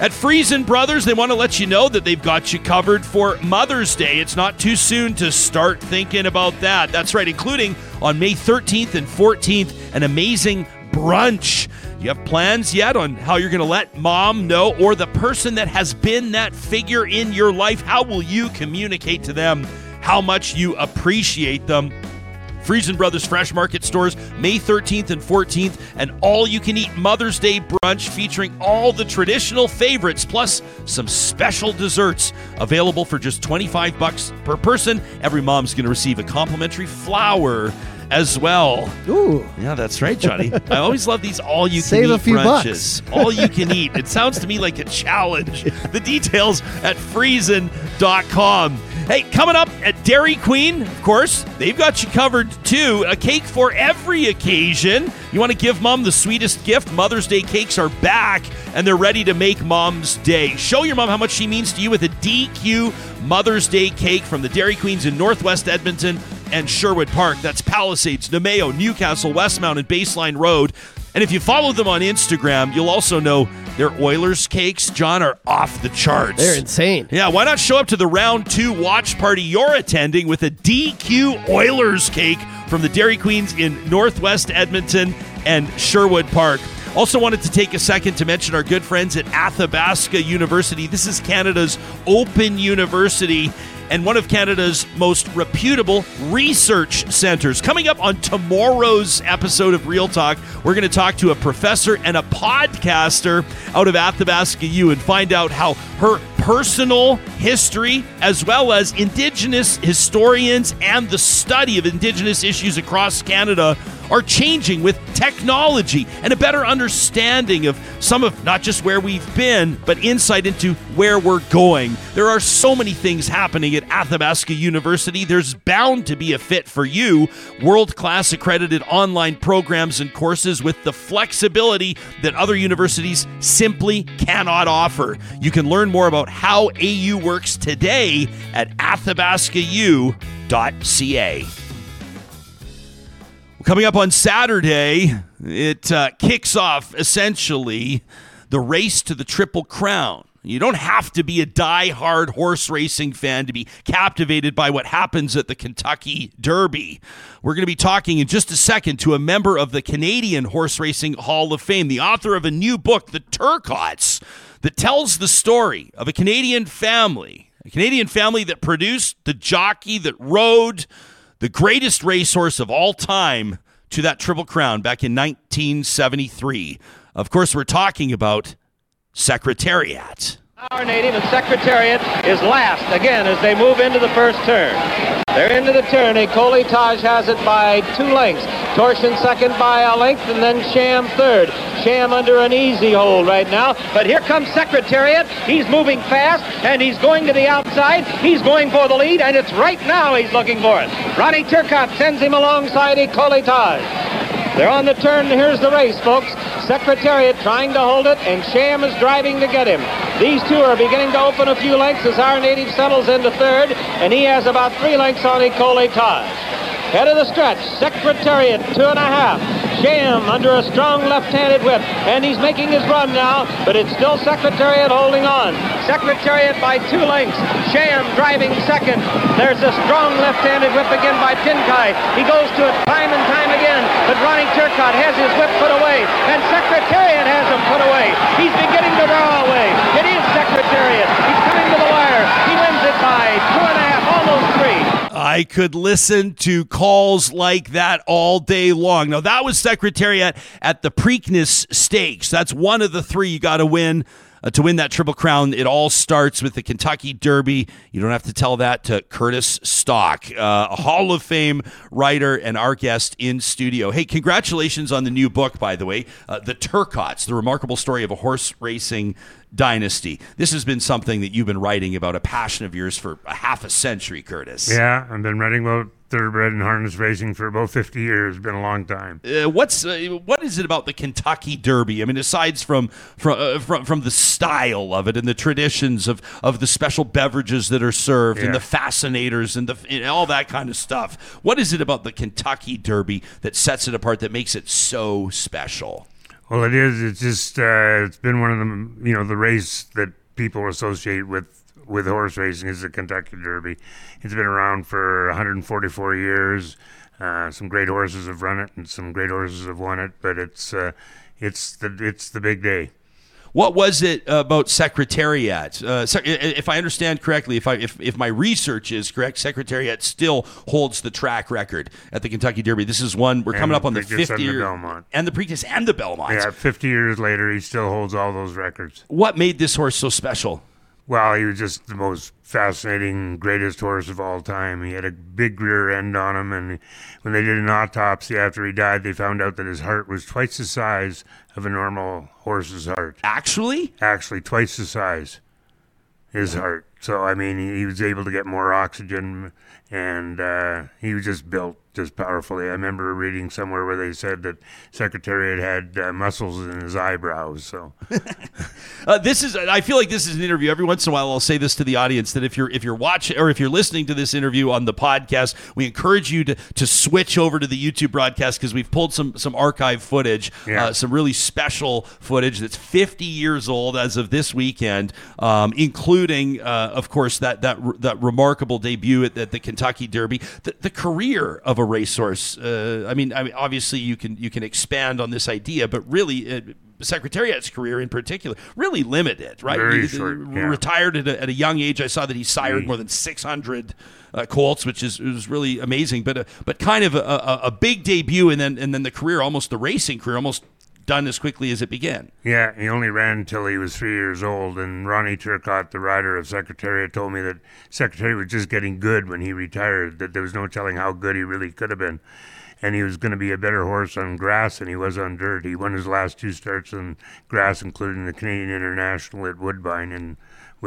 At Freson Brothers, they want to let you know that they've got you covered for Mother's Day. It's not too soon to start thinking about that. That's right, including on May 13th and 14th, an amazing brunch. You have plans yet on how you're going to let mom know or the person that has been that figure in your life? How will you communicate to them how much you appreciate them? Freson Brothers Fresh Market stores May 13th and 14th, and all you can eat Mother's Day brunch featuring all the traditional favorites plus some special desserts available for just 25 bucks per person. Every mom's going to receive a complimentary flower as well.
Ooh.
Yeah, that's right, Johnny. I always love these all you can eat
a few
brunches. all you can eat. It sounds to me like a challenge. The details at friesen.com. Hey, coming up at Dairy Queen, of course, they've got you covered too. A cake for every occasion. You want to give mom the sweetest gift? Mother's Day cakes are back and they're ready to make mom's day. Show your mom how much she means to you with a DQ Mother's Day cake from the Dairy Queens in Northwest Edmonton and Sherwood Park. That's Palisades, Namao, Newcastle, Westmount, and Baseline Road. And if you follow them on Instagram, you'll also know their Oilers cakes, John, are off the charts.
They're insane.
Yeah, why not show up to the round two watch party you're attending with a DQ Oilers cake from the Dairy Queens in Northwest Edmonton and Sherwood Park? Also, wanted to take a second to mention our good friends at Athabasca University. This is Canada's open university and one of Canada's most reputable research centers. Coming up on tomorrow's episode of Real Talk, we're going to talk to a professor and a podcaster out of Athabasca U and find out how her personal history, as well as Indigenous historians and the study of Indigenous issues across Canada, are changing with technology and a better understanding of some of not just where we've been, but insight into where we're going. There are so many things happening at Athabasca University. There's bound to be a fit for you. World class accredited online programs and courses with the flexibility that other universities simply cannot offer. You can learn more about how AU works today at athabascau.ca. Coming up on Saturday, it uh, kicks off essentially the race to the Triple Crown. You don't have to be a die-hard horse racing fan to be captivated by what happens at the Kentucky Derby. We're going to be talking in just a second to a member of the Canadian Horse Racing Hall of Fame, the author of a new book, The Turcottes, that tells the story of a Canadian family, a Canadian family that produced the jockey that rode the greatest racehorse of all time to that Triple Crown back in 1973. Of course, we're talking about Secretariat.
Our native and Secretariat is last again as they move into the first turn. They're into the turn. Ecole Etage has it by two lengths. Torsion second by a length, and then Sham third. Sham under an easy hold right now. But here comes Secretariat. He's moving fast, and he's going to the outside. He's going for the lead, and it's right now he's looking for it. Ronnie Turcotte sends him alongside Ecole Etage. They're on the turn. Here's the race, folks. Secretariat trying to hold it, and Sham is driving to get him. These two are beginning to open a few lengths as our native settles into third, and he has about three lengths on Ecole Etage. Head of the stretch, Secretariat, two and a half. Sham under a strong left-handed whip, and he's making his run now, but it's still Secretariat holding on. Secretariat by two lengths. Sham driving second. There's a strong left-handed whip again by Pincay. He goes to it time and time again, but Ronnie Turcotte has his whip put away, and Secretariat has him put away. He's beginning to draw away. It is Secretariat. He's coming to the wire. He wins it by two and a half, almost three.
I could listen to calls like that all day long. Now, that was Secretariat at the Preakness Stakes. That's one of the three you got to win. Uh, to win that Triple Crown, it all starts with the Kentucky Derby. You don't have to tell that to Curtis Stock, uh, a Hall of Fame writer and our guest in studio. Hey, congratulations on the new book, by the way, uh, The Turcottes, the remarkable story of a horse racing dynasty. This has been something that you've been writing about, a passion of yours for a half a century, Curtis.
Yeah, I've been writing about thoroughbred and harness racing for about 50 years. Been a long time.
Uh, what's uh, what is it about the Kentucky Derby? I mean, aside from from, uh, from from the style of it and the traditions of of the special beverages that are served and the fascinators and the and all that kind of stuff. What is it about the Kentucky Derby that sets it apart that makes it so special?
Well, it is. It's just uh, it's been one of the you know the race that people associate with with horse racing is the Kentucky Derby. It's been around for 144 years. Uh, some great horses have run it, and some great horses have won it. But it's uh, it's the it's the big day.
What was it about Secretariat? Uh, if I understand correctly, if I if, if my research is correct, Secretariat still holds the track record at the Kentucky Derby. This is one we're
And
coming up on the
Preakness
50
and the
year
Belmont.
and the Preakness and the Belmont.
Yeah, 50 years later, he still holds all those records.
What made this horse so special?
Well, he was just the most fascinating, greatest horse of all time. He had a big rear end on him, and when they did an autopsy after he died, they found out that his heart was twice the size of a normal horse's heart.
Actually,
Actually, twice the size, his heart. So, I mean, he, he was able to get more oxygen, and uh, he was just built just powerfully. I remember reading somewhere where they said that Secretariat had uh, muscles in his eyebrows. So,
Uh, this is. I feel like this is an interview. Every once in a while, I'll say this to the audience that if you're if you're watching or if you're listening to this interview on the podcast, we encourage you to to switch over to the YouTube broadcast because we've pulled some some archive footage,
Yeah.
uh, some really special footage that's 50 years old as of this weekend, um, including, uh, of course, that that that remarkable debut at, at the Kentucky Derby, the, the career of a racehorse. Uh, I mean, I mean, obviously you can you can expand on this idea, but really. Uh, Secretariat's career in particular really limited, right?
Very
He-
short, yeah.
Retired at a, at a young age. I saw that he sired
Mm.
more than 600 uh, colts, which is was really amazing. But a, but kind of a, a, a big debut, and then and then the career, almost the racing career, almost done as quickly as it began.
Yeah, he only ran until he was three years old. And Ronnie Turcotte, the rider of Secretariat, told me that Secretariat was just getting good when he retired, that there was no telling how good he really could have been. And he was going to be a better horse on grass than he was on dirt. He won his last two starts on grass, including the Canadian International at Woodbine,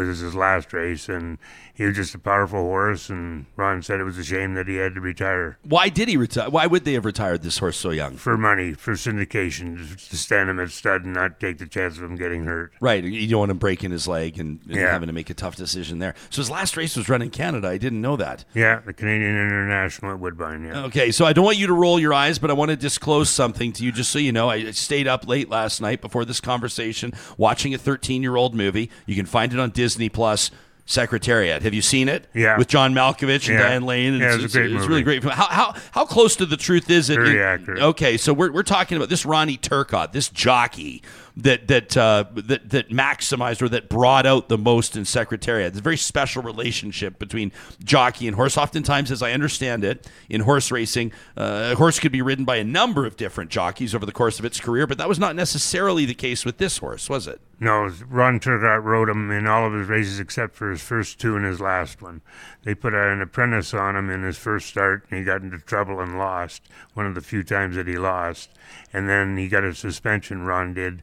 was his last race. And he was just a powerful horse. And Ron said it was a shame that he had to retire
Why did he retire? Why would they have retired this horse so young?
for money, for syndication, to stand him at stud and not take the chance of him getting hurt.
Right, you don't want him breaking his leg and, and
Yeah.
having to make a tough decision there. So his last race was run in Canada. I didn't know that.
Yeah, the Canadian International at Woodbine. Yeah.
Okay, so I don't want you to roll your eyes, but I want to disclose something to you just so you know. I stayed up late last night before this conversation watching a 13 year old movie. You can find it on Disney Plus. Secretariat. Have you seen it?
Yeah.
With John Malkovich and
Yeah.
Diane Lane. And
Yeah,
it's,
it's a great
it's
movie.
really great. How, how how close to the truth is it?
Very
it-
accurate.
Okay, so we're, we're talking about this Ronnie Turcotte, this jockey that that uh, that that maximized or that brought out the most in Secretariat. It's a very special relationship between jockey and horse. Oftentimes, as I understand it, in horse racing, uh, a horse could be ridden by a number of different jockeys over the course of its career, but that was not necessarily the case with this horse, was it?
No, Ron Turcotte rode him in all of his races except for his first two and his last one. They put an apprentice on him in his first start, and he got into trouble and lost. One of the few times that he lost, and then he got a suspension. Ron did,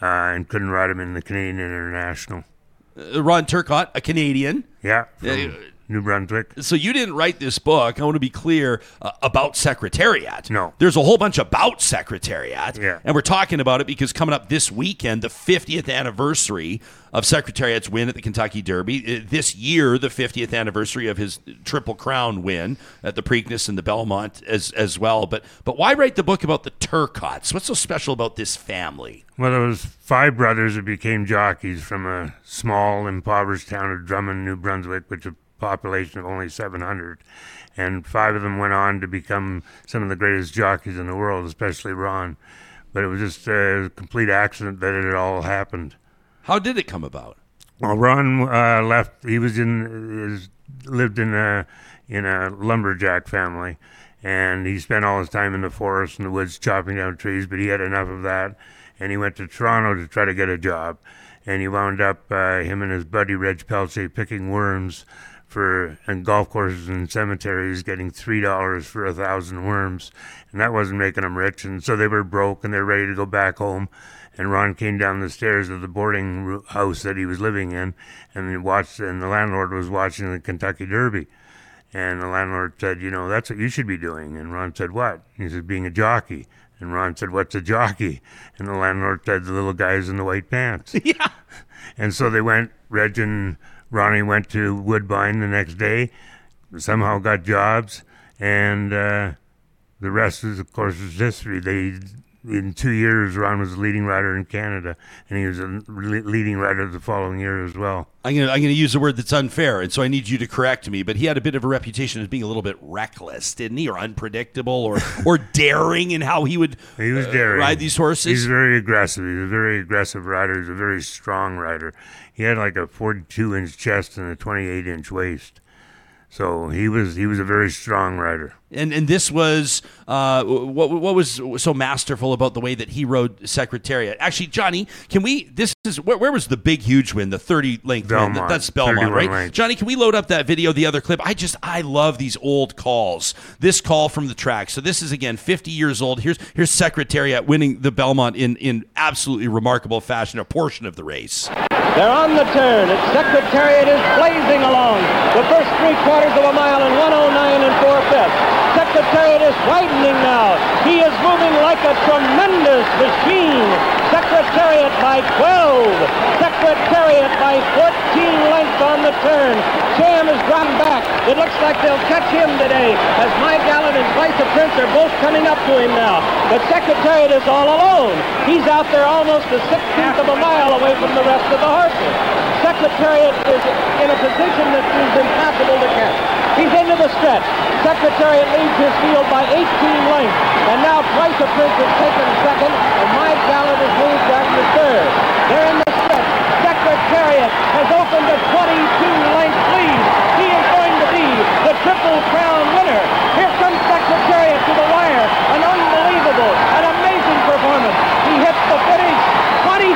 uh, and couldn't ride him in the Canadian International.
Uh, Ron Turcotte, a Canadian.
Yeah, from
Yeah,
New Brunswick.
So you didn't write this book. I want to be clear uh, about Secretariat.
No.
There's a whole bunch about Secretariat.
Yeah.
And we're talking about it because coming up this weekend, the 50th anniversary of Secretariat's win at the Kentucky Derby. Uh, This year, the 50th anniversary of his Triple Crown win at the Preakness and the Belmont as as well. But but why write the book about the Turcottes? What's so special about this family?
Well, there was five brothers that became jockeys from a small, impoverished town of Drummond, New Brunswick, which population of only 700. And five of them went on to become some of the greatest jockeys in the world, especially Ron. But it was just a complete accident that it had all happened.
How did it come about?
Well, Ron uh, left. He was in, is, lived in a in a lumberjack family, and he spent all his time in the forest and the woods chopping down trees. But he had enough of that, and he went to Toronto to try to get a job. And he wound up uh, him and his buddy Reg Pelche picking worms for and golf courses and cemeteries, getting three dollars for a thousand worms, and that wasn't making them rich. And so they were broke, and they're ready to go back home. And Ron came down the stairs of the boarding house that he was living in, and he watched. And the landlord was watching the Kentucky Derby. And the landlord said, "You know, that's what you should be doing." And Ron said, "What?" He said, "Being a jockey." And Ron said, "What's a jockey?" And the landlord said, "The little guys in the white pants."
yeah.
And so they went. Reg and Ronnie went to Woodbine the next day. Somehow got jobs, and uh, the rest is, of course, is history. They in two years, Ron was the leading rider in Canada, and he was a leading rider the following year as well.
I'm gonna I'm gonna use a word that's unfair, and so I need you to correct me. But he had a bit of a reputation as being a little bit reckless, didn't he, or unpredictable, or or daring in how he would
He was
uh,
daring.
ride these horses.
He's very aggressive. He's a very aggressive rider. He's a very strong rider. He had like a 42 inch chest and a 28 inch waist. So he was he was a very strong rider.
And and this was uh, what what was so masterful about the way that he rode Secretariat. Actually, Johnny, can we? This is where, where was the big huge win, the thirty length win?
Belmont,
That's Belmont, right?
length.
Johnny, can we load up that video, the other clip? I just I love these old calls. This call from the track. So this is again fifty years old. Here's here's Secretariat winning the Belmont in in absolutely remarkable fashion, a portion of the race.
They're on the turn. Its Secretariat is blazing along. The first three quarters of a mile in 109 and 4 fifths. Secretariat is widening now. He is moving like a tremendous machine. Secretariat by 12. Secretariat by 14 lengths on the turn. Sham is dropping back. It looks like they'll catch him today as My Gallant and Vice Prince are both coming up to him now. But Secretariat is all alone. He's out there almost a sixteenth of a mile away from the rest of the horses. Secretariat is in a position that is impossible to catch. He's into the stretch. Secretariat leads his field by 18 lengths. And now Twice a Prince has taken second, and My Gallant has moved down to third. They're in the stretch. Secretariat has opened a 22-length lead. He is going to be the Triple Crown winner. Here comes Secretariat to the wire. An unbelievable, an amazing performance. He hits the finish 25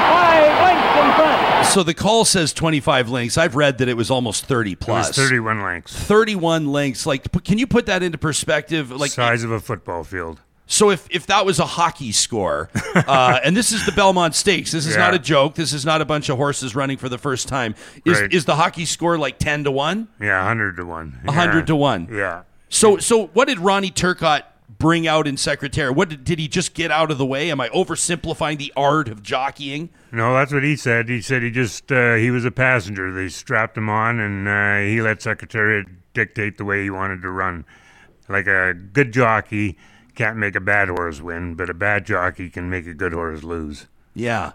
lengths in front.
So the call says 25 links. I've read that it was almost 30
It
plus.
was 31 links.
31 links. Like, p- can you put that into perspective? Like,
size of a football field.
so if if that was a hockey score, uh, and this is the Belmont Stakes, this is
Yeah.
not a joke. This is not a bunch of horses running for the first time. Is
Right.
is the hockey score like 10 to one?
Yeah, 100 to 1.
100
yeah.
to one.
Yeah.
So so what did Ronnie Turcotte bring out in Secretary? What did, did he just get out of the way? Am I oversimplifying the art of jockeying?
No, that's what he said. He said he just uh, he was a passenger. They strapped him on, and uh, he let Secretariat dictate the way he wanted to run. Like a good jockey can't make a bad horse win, but a bad jockey can make a good horse lose.
Yeah.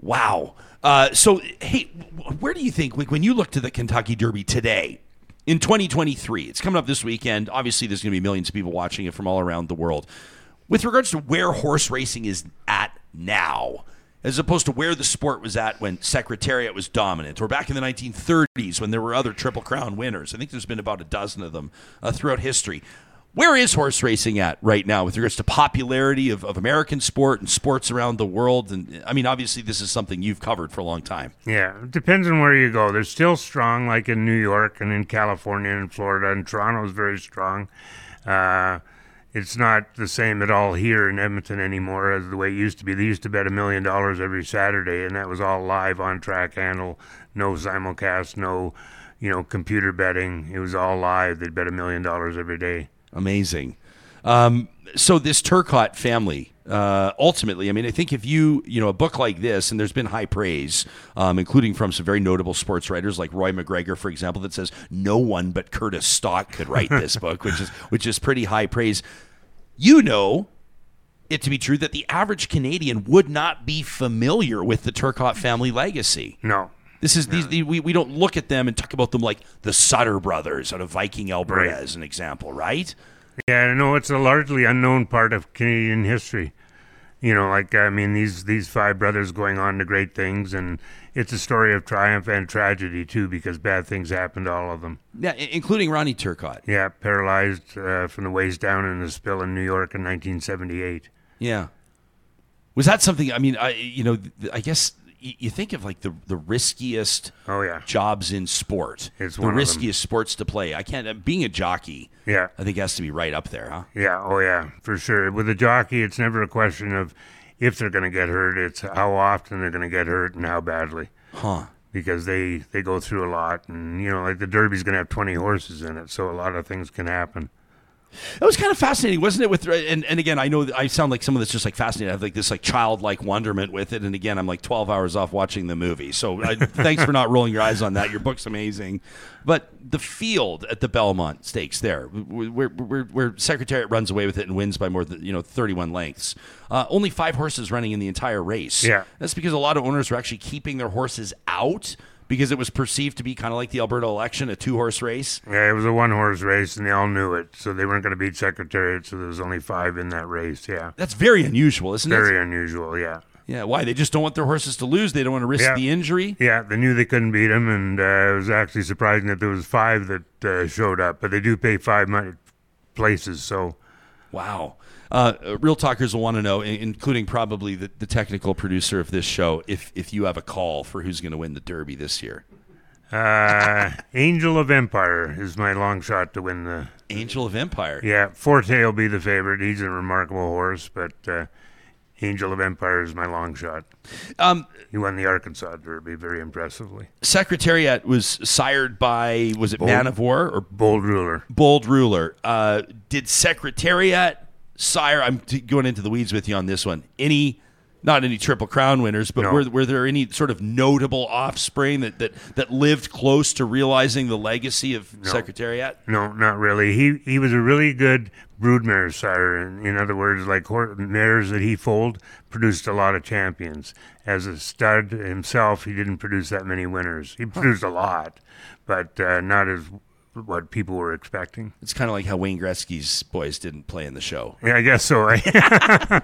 Wow. Uh, so, hey, where do you think, like, when you look to the Kentucky Derby today, in 2023, it's coming up this weekend. Obviously, there's going to be millions of people watching it from all around the world. With regards to where horse racing is at now, as opposed to where the sport was at when Secretariat was dominant, or back in the 1930s when there were other Triple Crown winners. I think there's been about a dozen of them uh, throughout history. Where is horse racing at right now with regards to popularity of, of American sport and sports around the world? And I mean, obviously, this is something you've covered for a long time.
Yeah, it depends on where you go. They're still strong, like in New York and in California and Florida, and Toronto is very strong. Uh, it's not the same at all here in Edmonton anymore as the way it used to be. They used to bet a million dollars every Saturday, and that was all live on track handle, no simulcast, no, you know, computer betting. It was all live. They'd bet a million dollars every day.
Amazing. Um, so this Turcotte family, uh, ultimately, I mean, I think if you, you know, a book like this, and there's been high praise, um, including from some very notable sports writers like Roy MacGregor, for example, that says no one but Curtis Stock could write this book, which is which is pretty high praise. You know it to be true that the average Canadian would not be familiar with the Turcotte family legacy.
No,
This is these, the, we, we don't look at them and talk about them like the Sutter brothers out of Viking Alberta
Right.
as an example, right?
Yeah, I know it's a largely unknown part of Canadian history. You know, like I mean, these these five brothers going on to great things, and it's a story of triumph and tragedy too, because bad things happened to all of them.
Yeah, including Ronnie Turcotte.
Yeah, paralyzed uh, from the waist down in the spill in New York in 1978.
Yeah. Was that something? I mean, I you know, I guess you think of like the the riskiest
Oh yeah,
jobs in sport.
It's
the
one of them.
riskiest sports to play. I can't. Uh, being a jockey,
yeah,
I think has to be right up there, huh?
yeah, oh yeah, for sure. With a jockey, it's never a question of if they're going to get hurt; it's how often they're going to get hurt and how badly.
Huh.
because they they go through a lot and you know like the derby's going to have 20 horses in it so a lot of things can happen
That was kind of fascinating, wasn't it? With and, and again, I know I sound like someone that's just like fascinated. I have like this like childlike wonderment with it. And again, I'm like 12 hours off watching the movie. So I, thanks for not rolling your eyes on that. Your book's amazing. But the field at the Belmont Stakes there, where, where, where Secretariat runs away with it and wins by more than you know 31 lengths. Uh, only five horses running in the entire race.
Yeah.
that's because a lot of owners are actually keeping their horses out because it was perceived to be kind of like the Alberta election, a two horse race.
Yeah, it was a one horse race, and they all knew it, so they weren't going to beat Secretariat. So there was only five in that race. Yeah,
That's very unusual, isn't it?
very unusual. Yeah,
Yeah, why? They just don't want their horses to lose. They don't want to risk
Yeah.
the injury.
yeah. They knew they couldn't beat him, and uh, it was actually surprising that there was five that uh, showed up. But they do pay five money places, so
Wow. Uh, real talkers will want to know, including probably the, the technical producer of this show, if if you have a call for who's going to win the Derby this year.
uh, Angel of Empire is my long shot to win the.
Angel of Empire.
Yeah, Forte will be the favorite. He's a remarkable horse, but uh, Angel of Empire is my long shot.
Um,
He won the Arkansas Derby very impressively.
Secretariat was sired by was it Man of War or
Bold ruler.
Bold Ruler? Uh, did Secretariat sire? I'm t- going into the weeds with you on this one. Any, not any Triple Crown winners, but
No.
were, were there any sort of notable offspring that, that that lived close to realizing the legacy of Secretariat?
No, not really. He he was a really good broodmare sire. In, in other words, like hor- mares that he foaled produced a lot of champions. As a stud himself, he didn't produce that many winners. He produced a lot, but uh, not as what people were expecting.
It's kind of like how Wayne Gretzky's boys didn't play in the show.
Yeah, I guess so. Right?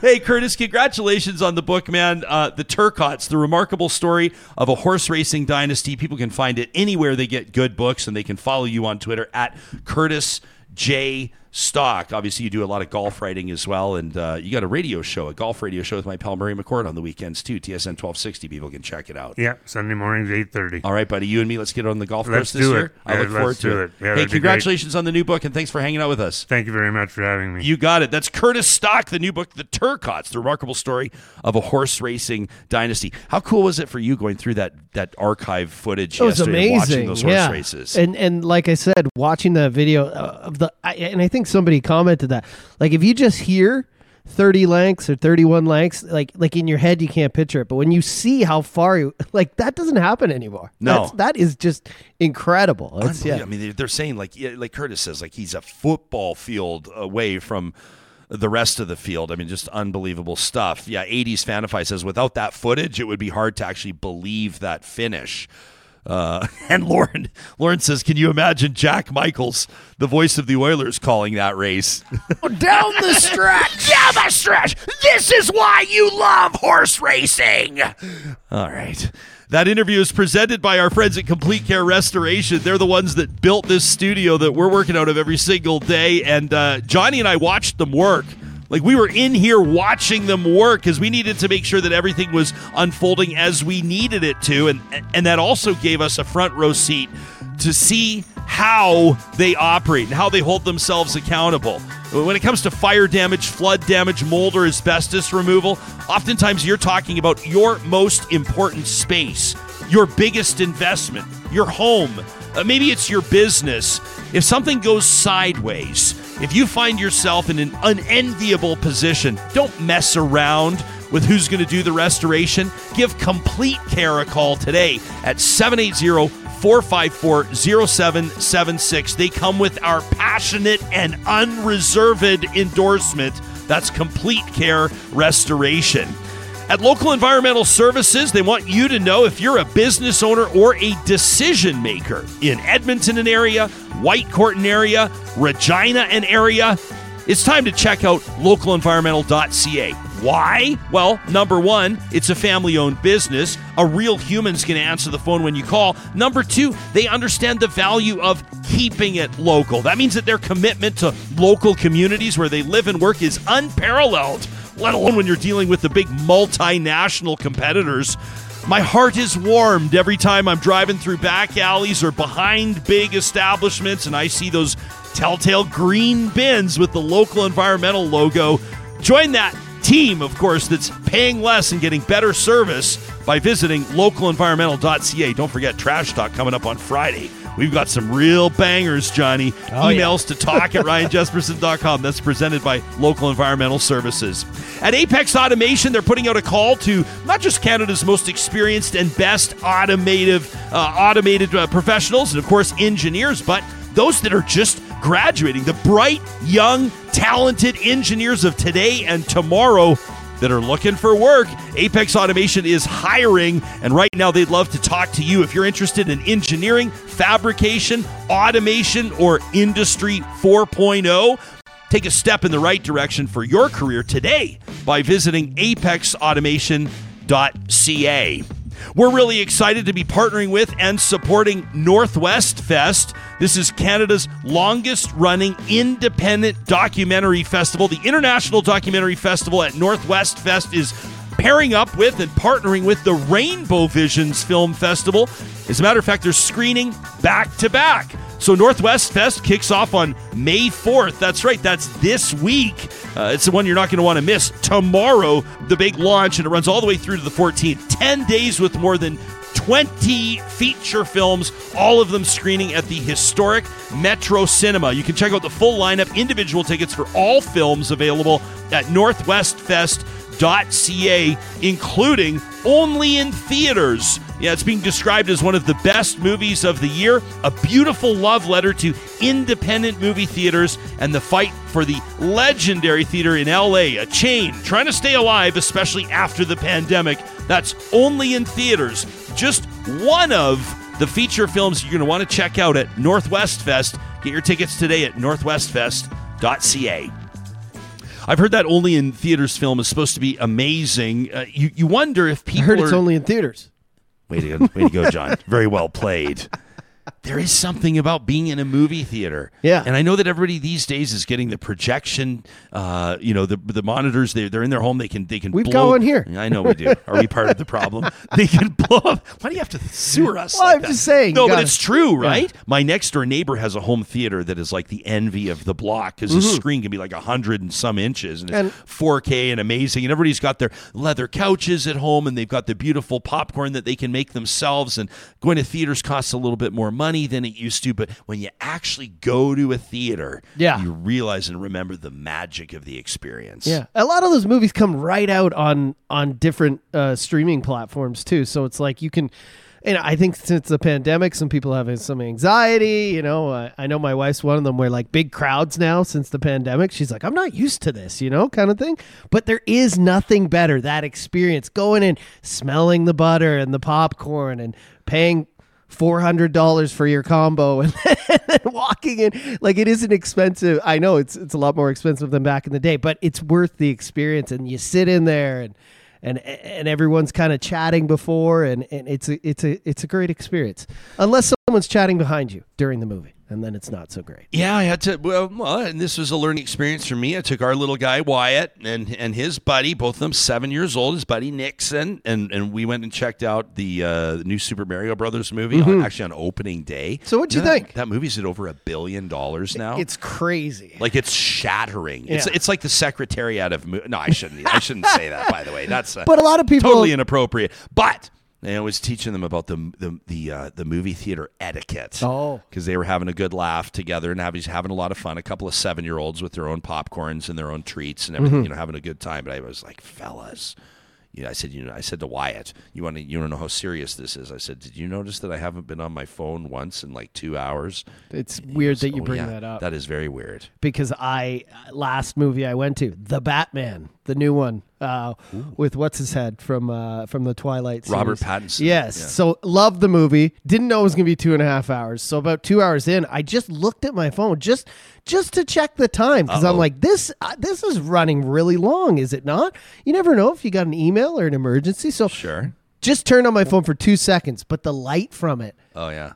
Hey, Curtis, congratulations on the book, man. Uh, the Turcottes, the remarkable story of a horse racing dynasty. People can find it anywhere they get good books, and they can follow you on Twitter at Curtis J. Stock. Obviously, you do a lot of golf writing as well, and uh, you got a radio show, a golf radio show with my pal Murray McCord on the weekends too. TSN 1260. People can check it out.
yeah, Sunday mornings, eight thirty.
All right, buddy. You and me, let's get on the golf
Let's
course this
do
year.
it.
I
Yeah,
look forward to it.
it. Yeah,
hey,
that'd be great.
congratulations on the new book, and thanks for hanging out with us.
Thank you very much for having me.
You got it. That's Curtis Stock, the new book, The Turcottes, the remarkable story of a horse racing dynasty. How cool was it for you going through that that archive footage
It was
yesterday,
amazing.
watching those horse
yeah.
races?
And and like I said, watching that video uh, of the I, and I think somebody commented that like if you just hear 30 lengths or 31 lengths like like in your head you can't picture it but when you see how far you like that doesn't happen anymore
No.
That's, that is just incredible yeah
I mean, they're- they're saying like like Curtis says, like he's a football field away from the rest of the field. I mean, just unbelievable stuff. Yeah, 80s Fanify says without that footage, it would be hard to actually believe that finish. Uh, and Lauren, Lauren says, "Can you imagine Jack Michaels, the voice of the Oilers, calling that race
down the stretch
down the stretch? This is why you love horse racing." All right. That interview is presented by our friends at Complete Care Restoration. They're the ones that built this studio that we're working out of every single day. And uh, Johnny and I watched them work. Like we were in here watching them work because we needed to make sure that everything was unfolding as we needed it to, and and that also gave us a front row seat to see how they operate and how they hold themselves accountable. When it comes to fire damage, flood damage, mold, or asbestos removal, oftentimes you're talking about your most important space, your biggest investment, your home. Uh, maybe it's your business. If something goes sideways, if you find yourself in an unenviable position, don't mess around with who's going to do the restoration. Give Complete Care a call today at 780 454 0776. They come with our passionate and unreserved endorsement. That's Complete Care Restoration. At Local Environmental Services, they want you to know if you're a business owner or a decision maker in Edmonton and area, Whitecourt and area, Regina and area. It's time to check out localenvironmental.ca. Why? Well, number one, it's a family owned business. A real human's going to answer the phone when you call. Number two, they understand the value of keeping it local. That means that their commitment to local communities where they live and work is unparalleled, let alone when you're dealing with the big multinational competitors. My heart is warmed every time I'm driving through back alleys or behind big establishments and I see those telltale green bins with the local environmental logo. Join that team, of course, that's paying less and getting better service by visiting localenvironmental.ca. Don't forget Trash Talk coming up on Friday. We've got some real bangers, Johnny.
Oh, yeah.
Emails to talk at ryanjespersen.com. That's presented by Local Environmental Services. At Apex Automation, they're putting out a call to not just Canada's most experienced and best automative, uh, automated uh, professionals, and of course engineers, but those that are just graduating, the bright, young, talented engineers of today and tomorrow that are looking for work. Apex Automation is hiring, and right now they'd love to talk to you if you're interested in engineering, fabrication, automation, or Industry 4.0. Take a step in the right direction for your career today by visiting apexautomation.ca. We're really excited to be partnering with and supporting Northwest Fest. This is Canada's longest running independent documentary festival. The International Documentary Festival at Northwest Fest is pairing up with and partnering with the Rainbow Visions Film Festival. As a matter of fact, they're screening back to back. So Northwest Fest kicks off on May 4th. That's right, that's this week. Uh, it's the one you're not going to want to miss. Tomorrow, the big launch, and it runs all the way through to the 14th. 10 days with more than 20 feature films, all of them screening at the historic Metro Cinema. You can check out the full lineup, individual tickets for all films available at northwestfest.ca, including only in theaters. Yeah, it's being described as one of the best movies of the year, a beautiful love letter to independent movie theaters and the fight for the legendary theater in LA, a chain trying to stay alive, especially after the pandemic. That's only in theaters. Just one of the feature films you're going to want to check out at Northwest Fest. Get your tickets today at northwestfest.ca. I've heard that only in theaters film is supposed to be amazing. Uh, you, you wonder if people
I heard
are,
it's only in theaters.
Way to, way to go, John. Very well played. There is something about being in a movie theater.
Yeah.
And I know that everybody these days is getting the projection, uh, you know, the the monitors, they're, they're in their home. They can, they can
We've
blow.
got one here.
I know we do. Are we part of the problem? They can blow up. Why do you have to sewer us?
Well,
like
I'm
that?
just saying,
No, but it's true, right? My next door neighbor has a home theater that is like the envy of the block because the screen can be like a hundred and some inches and it's
And-
4K and amazing. And everybody's got their leather couches at home and they've got the beautiful popcorn that they can make themselves. And going to theaters costs a little bit more money than it used to. But when you actually go to a theater,
Yeah.
you realize and remember the magic of the experience.
Yeah, a lot of those movies come right out on on different uh, streaming platforms too. So it's like you can, and I think since the pandemic, some people have some anxiety. You know, uh, I know my wife's one of them. Where like big crowds now since the pandemic, she's like, I'm not used to this, you know, kind of thing. But there is nothing better that experience going in, smelling the butter and the popcorn, and paying four hundred dollars for your combo and then walking in like it isn't expensive. I know it's it's a lot more expensive than back in the day, but it's worth the experience. And you sit in there and and and everyone's kind of chatting before, and, and it's a it's a it's a great experience. Unless someone's chatting behind you during the movie, and then it's not so great.
Yeah, I had to. Well, and this was a learning experience for me. I took our little guy Wyatt and and his buddy, both of them seven years old. His buddy Nixon, and and we went and checked out the, uh, new Super Mario Brothers movie. On, actually, on opening day.
So what'd you
know
think?
That movie's at over a billion dollars now.
It's crazy.
like it's shattering. It's it's like the secretariat of. Mo- no, I shouldn't. I shouldn't say that. By the way, that's uh,
But a lot of people-
totally inappropriate. But. I was teaching them about the the the, uh, the movie theater etiquette
Oh.
because they were having a good laugh together and having having a lot of fun. A couple of seven year olds with their own popcorns and their own treats and everything, you know, having a good time. But I was like, fellas. You know, I said, you know, I said to Wyatt, you want to, you want to know how serious this is? I said, did you notice that I haven't been on my phone once in like two hours?
It's
He
weird
goes,
that you
"Oh,
bring
yeah,
that up
That is very weird.
because I last movie I went to, The Batman, the new one, uh, with what's his head from uh, from the Twilight. Series.
Robert Pattinson.
Yes.
Yeah.
So loved the movie. Didn't know it was gonna be two and a half hours. So about two hours in, I just looked at my phone just just to check the time because I'm like, this uh, this is running really long, is it not? You never know if you got an email or an emergency. So
Sure.
just turned on my phone for two seconds, but the light from it,
Oh yeah.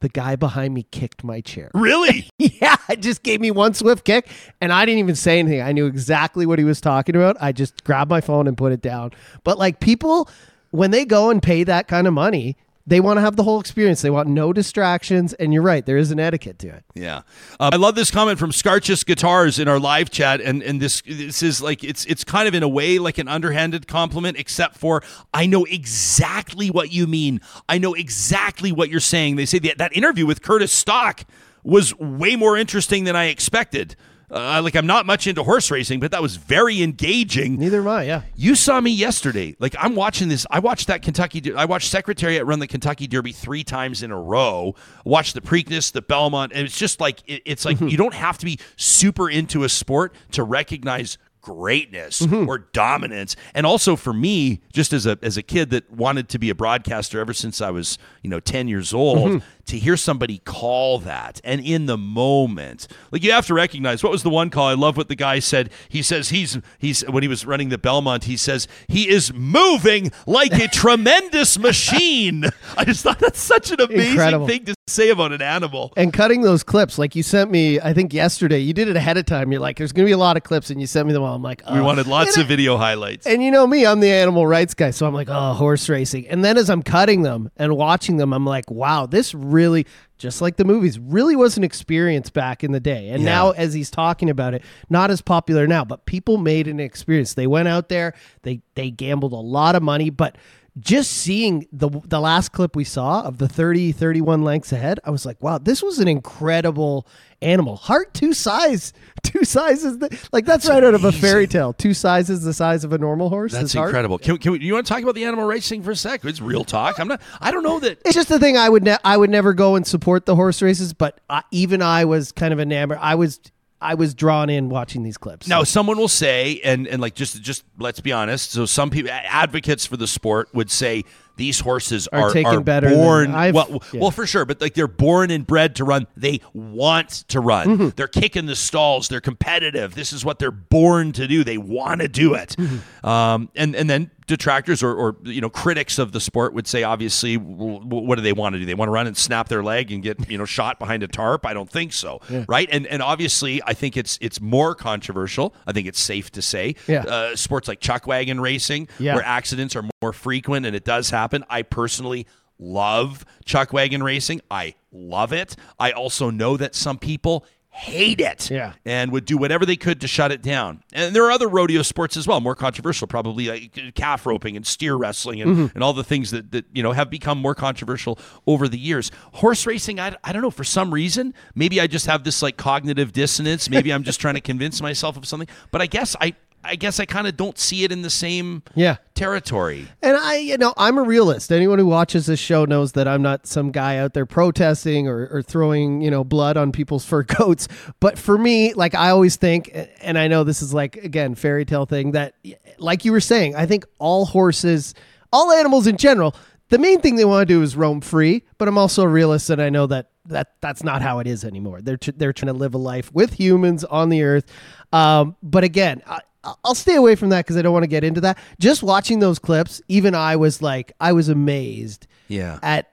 The guy behind me kicked my chair.
Really?
Yeah, it just gave me one swift kick, and I didn't even say anything. I knew exactly what he was talking about. I just grabbed my phone and put it down. But like people, when they go and pay that kind of money, they want to have the whole experience. They want no distractions, and you're right, there is an etiquette to it.
Yeah, uh, I love this comment from Scarchus Guitars in our live chat, and and this this is like it's it's kind of in a way like an underhanded compliment, except for I know exactly what you mean. I know exactly what you're saying. They say that that interview with Curtis Stock was way more interesting than I expected. Uh, like I'm not much into horse racing, but that was very engaging.
Neither am I. Yeah.
You saw me yesterday. Like I'm watching this. I watched that Kentucky. I watched Secretariat run the Kentucky Derby three times in a row. Watched the Preakness, the Belmont, and it's just like it, it's like mm-hmm. you don't have to be super into a sport to recognize greatness mm-hmm. or dominance and also for me just as a as a kid that wanted to be a broadcaster ever since I was you know 10 years old mm-hmm. To hear somebody call that and in the moment like you have to recognize what was the one call I love what the guy said he says he's he's when he was running the Belmont he says he is moving like a tremendous machine I just thought that's such an amazing
Incredible.
thing to say about an animal
And cutting those clips, like you sent me, I think yesterday, you did it ahead of time. You're like, there's going to be a lot of clips, and you sent me them all. I'm like,
we
oh.
wanted lots
And
of video highlights
And you know me, I'm the animal rights guy. So I'm like, oh, horse racing. And then as I'm cutting them and watching them, I'm like, wow, this really, just like the movies, really was an experience back in the day. And
Yeah.
now, as he's talking about it, not as popular now, but people made an experience. They went out there, they they gambled a lot of money, but just seeing the the last clip we saw of the 30 31 lengths ahead i was like wow this was an incredible animal heart two size two sizes the, like that's, right out of a fairy tale two sizes the size of a normal horse
That's incredible. Can, can we, you want to talk about the animal racing for a sec? It's real talk. I'm not. I don't know that.
It's just the thing I would ne- I would never go and support the horse races, but I, even I was kind of enamored. I was I was drawn in watching these clips.
Now, someone will say, and and like just just let's be honest. So some people, advocates for the sport, would say these horses
Are
are,
taken
are
better
born well,
yeah.
well for sure, but like they're born and bred to run. They want to run.
Mm-hmm.
They're kicking the stalls. They're competitive. This is what they're born to do. They want to do it.
Mm-hmm.
Um, and and then detractors or, or you know critics of the sport would say, obviously, w- what do they want to do? They want to run and snap their leg and get you know shot behind a tarp. I don't think so, right? And and obviously, I think it's it's more controversial. I think it's safe to say,
Yeah.
uh, sports like chuck wagon racing,
Yeah.
where accidents are more frequent and it does happen. I personally love chuck wagon racing. I love it. I also know that some people hate it
Yeah.
and would do whatever they could to shut it down. And there are other rodeo sports as well, more controversial, probably like calf roping and steer wrestling and, mm-hmm. and all the things that, that you know have become more controversial over the years. Horse racing, I, I don't know, for some reason, maybe I just have this like cognitive dissonance. Maybe I'm just trying to convince myself of something. But I guess I I guess I kind of don't see it in the same
Yeah.
territory.
And I, you know, I'm a realist. Anyone who watches this show knows that I'm not some guy out there protesting or, or throwing, you know, blood on people's fur coats. But for me, like I always think, and I know this is like again fairy tale thing that, like you were saying, I think all horses, all animals in general, the main thing they want to do is roam free. But I'm also a realist, and I know that that that's not how it is anymore. They're tr- they're trying to live a life with humans on the earth. Um, but again, I, I'll stay away from that because I don't want to get into that. Just watching those clips, even I was like, I was amazed
Yeah.
at,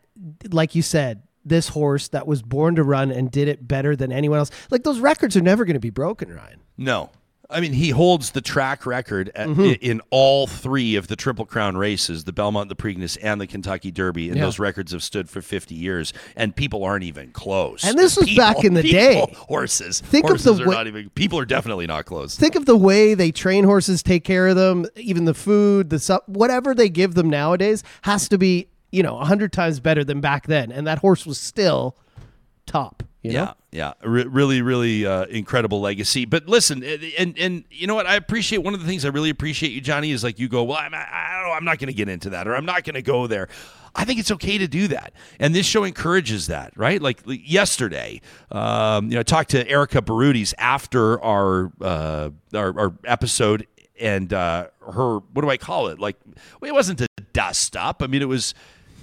like you said, this horse that was born to run and did it better than anyone else. Like those records are never going to be broken, Ryan.
No. I mean, he holds the track record at,
Mm-hmm.
in all three of the Triple Crown races the Belmont, the Preakness, and the Kentucky Derby. And
Yeah.
those records have stood for 50 years, and people aren't even close.
And this was
People-
back in the
people-
day.
Horses.
Think of the
are
wa-
not even, people are definitely not close.
Think of the way they train horses, take care of them, even the food, the whatever they give them nowadays has to be, you know, a hundred times better than back then. And that horse was still top. You know?
Yeah, yeah, Re- really, really uh, incredible legacy. But listen, and, and you know what? I appreciate one of the things I really appreciate you, Johnny, is like you go, well, I'm, I don't know, I'm not going to get into that, or I'm not going to go there. I think it's okay to do that, and this show encourages that, right? Like like yesterday, um, you know, I talked to Erika Barootes after our uh, our, our episode, and uh, her what do I call it? Like well, it wasn't a dust up. I mean, it was.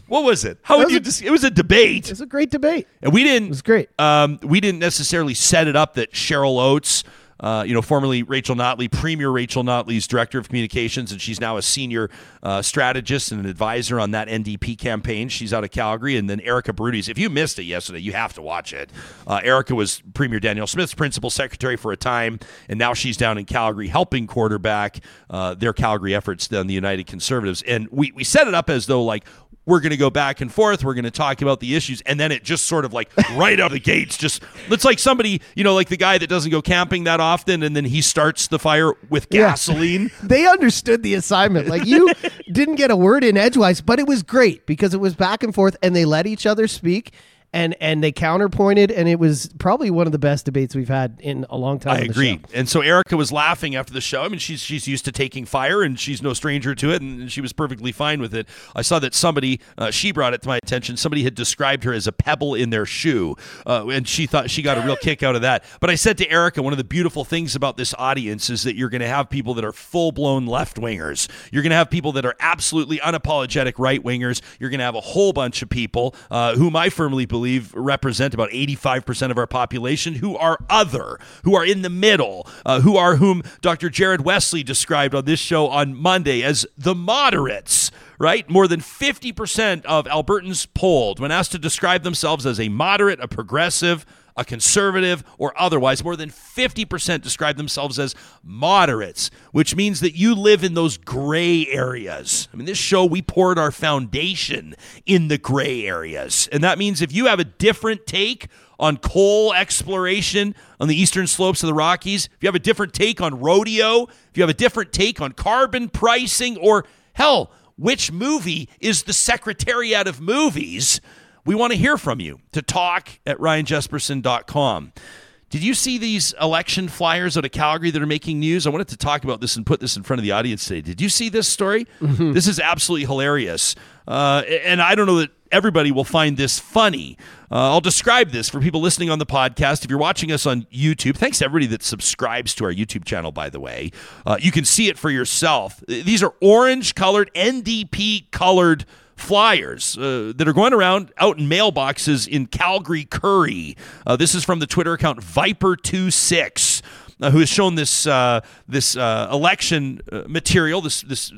What was it? How would you?
a-
Dis- it was a debate.
It was a great debate.
And we didn't. It
was great.
Um, we didn't necessarily set it up that Cheryl Oates, uh, you know, formerly Rachel Notley, Premier Rachel Notley's director of communications, and she's now a senior uh, strategist and an advisor on that NDP campaign. She's out of Calgary, and then Erika Barootes. If you missed it yesterday, you have to watch it. Uh, Erica was Premier Danielle Smith's principal secretary for a time, and now she's down in Calgary helping quarterback uh, their Calgary efforts on the United Conservatives. And we we set it up as though like we're going to go back and forth. We're going to talk about the issues. And then it just sort of like right out of the gates, just it's like somebody, you know, like the guy that doesn't go camping that often and then he starts the fire with
Yeah.
gasoline.
they understood the assignment. Like you didn't get a word in edgewise, but it was great because it was back and forth and they let each other speak and and they counterpointed and it was probably one of the best debates we've had in a long time.
I agree.
show.
And so Erika was laughing after the show. I mean, she's she's used to taking fire, and she's no stranger to it, and she was perfectly fine with it. I saw that somebody uh, she brought it to my attention. Somebody had described her as a pebble in their shoe, uh, and she thought she got a real kick out of that. But I said to Erika, one of the beautiful things about this audience is that you're going to have people that are full blown left wingers. You're going to have people that are absolutely unapologetic right wingers. You're going to have a whole bunch of people uh, whom I firmly believe represent about 85% of our population who are other, who are in the middle, uh, who are whom Dr. Jared Wesley described on this show on Monday as the moderates. Right? More than 50% of Albertans polled, when asked to describe themselves as a moderate, a progressive, a conservative, or otherwise, more than 50% describe themselves as moderates, which means that you live in those gray areas. I mean, this show, we poured our foundation in the gray areas. And that means if you have a different take on coal exploration on the eastern slopes of the Rockies, if you have a different take on rodeo, if you have a different take on carbon pricing, or hell, which movie is the Secretariat of Movies? We want to hear from you to talk at ryanjespersen.com. Did you see these election flyers out of Calgary that are making news? I wanted to talk about this and put this in front of the audience today. Did you see this story? This is absolutely hilarious. Uh, and I don't know that everybody will find this funny. Uh, I'll describe this for people listening on the podcast. If you're watching us on YouTube, thanks to everybody that subscribes to our YouTube channel, by the way. Uh, you can see it for yourself. These are orange colored, NDP colored flyers uh, that are going around out in mailboxes in Calgary-Currie. Uh, this is from the Twitter account Viper26, uh, who has shown this uh, this uh, election uh, material, this this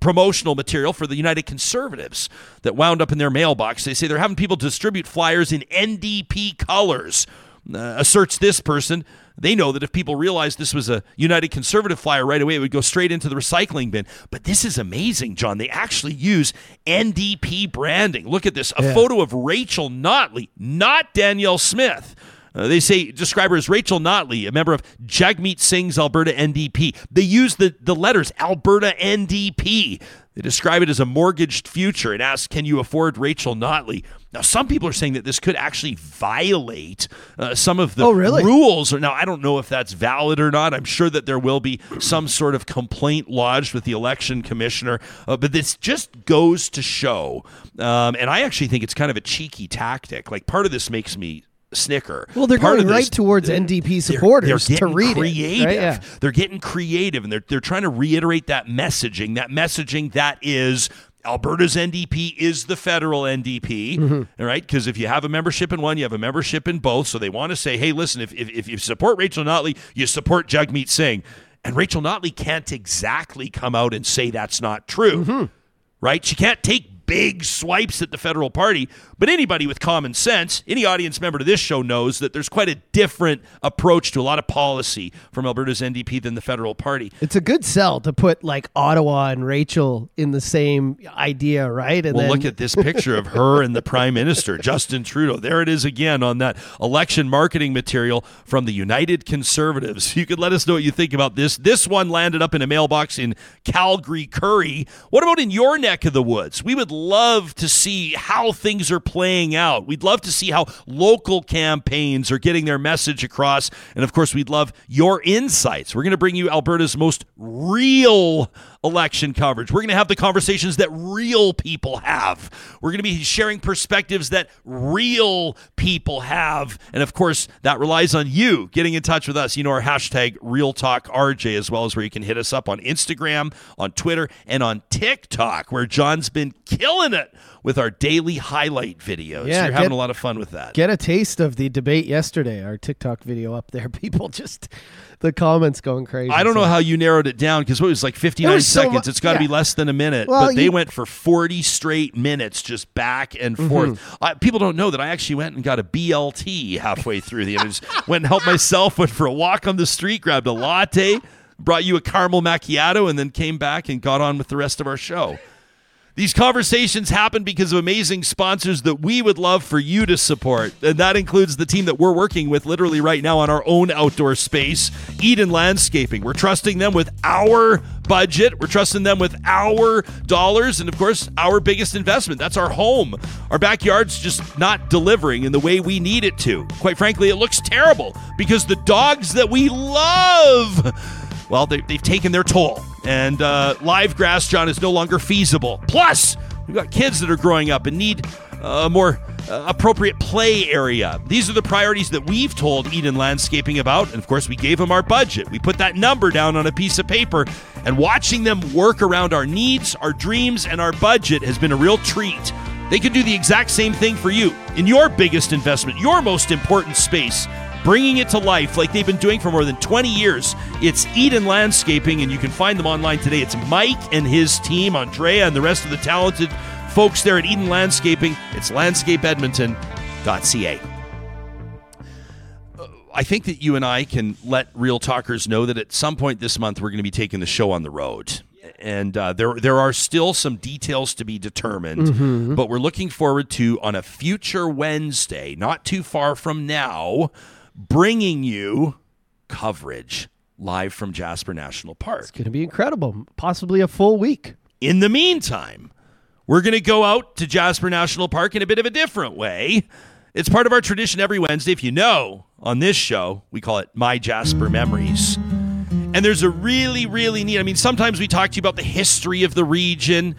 promotional material for the United Conservatives that wound up in their mailbox. They say they're having people distribute flyers in NDP colors. Asserts this person. They know that if people realized this was a United Conservative flyer right away, it would go straight into the recycling bin. But this is amazing, John. They actually use NDP branding. Look at this a photo of Rachel Notley, not Danielle Smith. Uh, they say describe her as Rachel Notley, a member of Jagmeet Singh's Alberta NDP. They use the, the letters Alberta NDP. They describe it as a mortgaged future and ask, "Can you afford Rachel Notley?" Now, some people are saying that this could actually violate uh, some of the
Oh, really?
rules. Or now, I don't know if that's valid or not. I'm sure that there will be some sort of complaint lodged with the election commissioner. Uh, but this just goes to show, um, and I actually think it's kind of a cheeky tactic. Like part of this makes me snicker.
Well, they're
Part
going
of
right
this-
towards NDP
they're-
supporters
they're
to
getting
read
creative.
it. Right? Yeah.
They're getting creative, and they're they're trying to reiterate that messaging. That messaging that is. Alberta's NDP is the federal NDP,
Mm-hmm.
all right? Because if you have a membership in one, you have a membership in both. So they want to say, hey, listen, if, if, if you support Rachel Notley, you support Jagmeet Singh. And Rachel Notley can't exactly come out and say that's not true,
Mm-hmm.
right? She can't take big swipes at the federal party, but anybody with common sense, any audience member to this show knows that there's quite a different approach to a lot of policy from Alberta's NDP than the federal party.
It's a good sell to put like Ottawa and Rachel in the same idea, right? And
Well,
then
look at this picture of her and the prime minister, Justin Trudeau. There it is again on that election marketing material from the United Conservatives. You could let us know what you think about this. This one landed up in a mailbox in Calgary-Currie. What about in your neck of the woods? We would love to see how things are playing out. We'd love to see how local campaigns are getting their message across. And of course, we'd love your insights. We're going to bring you Alberta's most real election coverage. We're going to have the conversations that real people have. We're going to be sharing perspectives that real people have. And of course, that relies on you getting in touch with us. You know, our hashtag Real Talk RJ, as well as where you can hit us up on Instagram, on Twitter, and on TikTok, where John's been killing it with our daily highlight videos.
Yeah,
You're having
get-
a lot of fun with that.
get a taste of the debate yesterday. Our TikTok video up there. People just the comments going crazy.
I don't know how you narrowed it down because it was like 59
was so
seconds. it's got to be less than a minute.
Well,
but they
you-
went for 40 straight minutes just back and
Mm-hmm.
forth. I, people don't know that I actually went and got a BLT halfway through the interviews. went and helped myself, went for a walk on the street, grabbed a latte, brought you a caramel macchiato, and then came back and got on with the rest of our show. These conversations happen because of amazing sponsors that we would love for you to support. And that includes the team that we're working with literally right now on our own outdoor space, Eden Landscaping. We're trusting them with our budget. We're trusting them with our dollars and, of course, our biggest investment. That's our home. Our backyard's just not delivering in the way we need it to. Quite frankly, it looks terrible because the dogs that we love well, they, have taken their toll, and uh, live grass, John, is no longer feasible. Plus, we've got kids that are growing up and need a more uh, appropriate play area. These are the priorities that we've told Eden Landscaping about, and of course, we gave them our budget. We put that number down on a piece of paper, and watching them work around our needs, our dreams, and our budget has been a real treat. They could do the exact same thing for you in your biggest investment, your most important space bringing it to life like they've been doing for more than 20 years. It's Eden Landscaping, and you can find them online today. It's Mike and his team, Andrea, and the rest of the talented folks there at Eden Landscaping. It's landscapeedmonton.ca. Uh, I think that you and I can let real talkers know that at some point this month we're going to be taking the show on the road and uh, there there are still some details to be determined. Mm-hmm. But we're looking forward to on a future Wednesday, not too far from now, bringing you coverage live from Jasper National Park.
It's going to be incredible, possibly a full week.
In the meantime, we're going to go out to Jasper National Park in a bit of a different way. It's part of our tradition every Wednesday. If you know, on this show, we call it My Jasper Memories. And there's a really, really neat, I mean, sometimes we talk to you about the history of the region.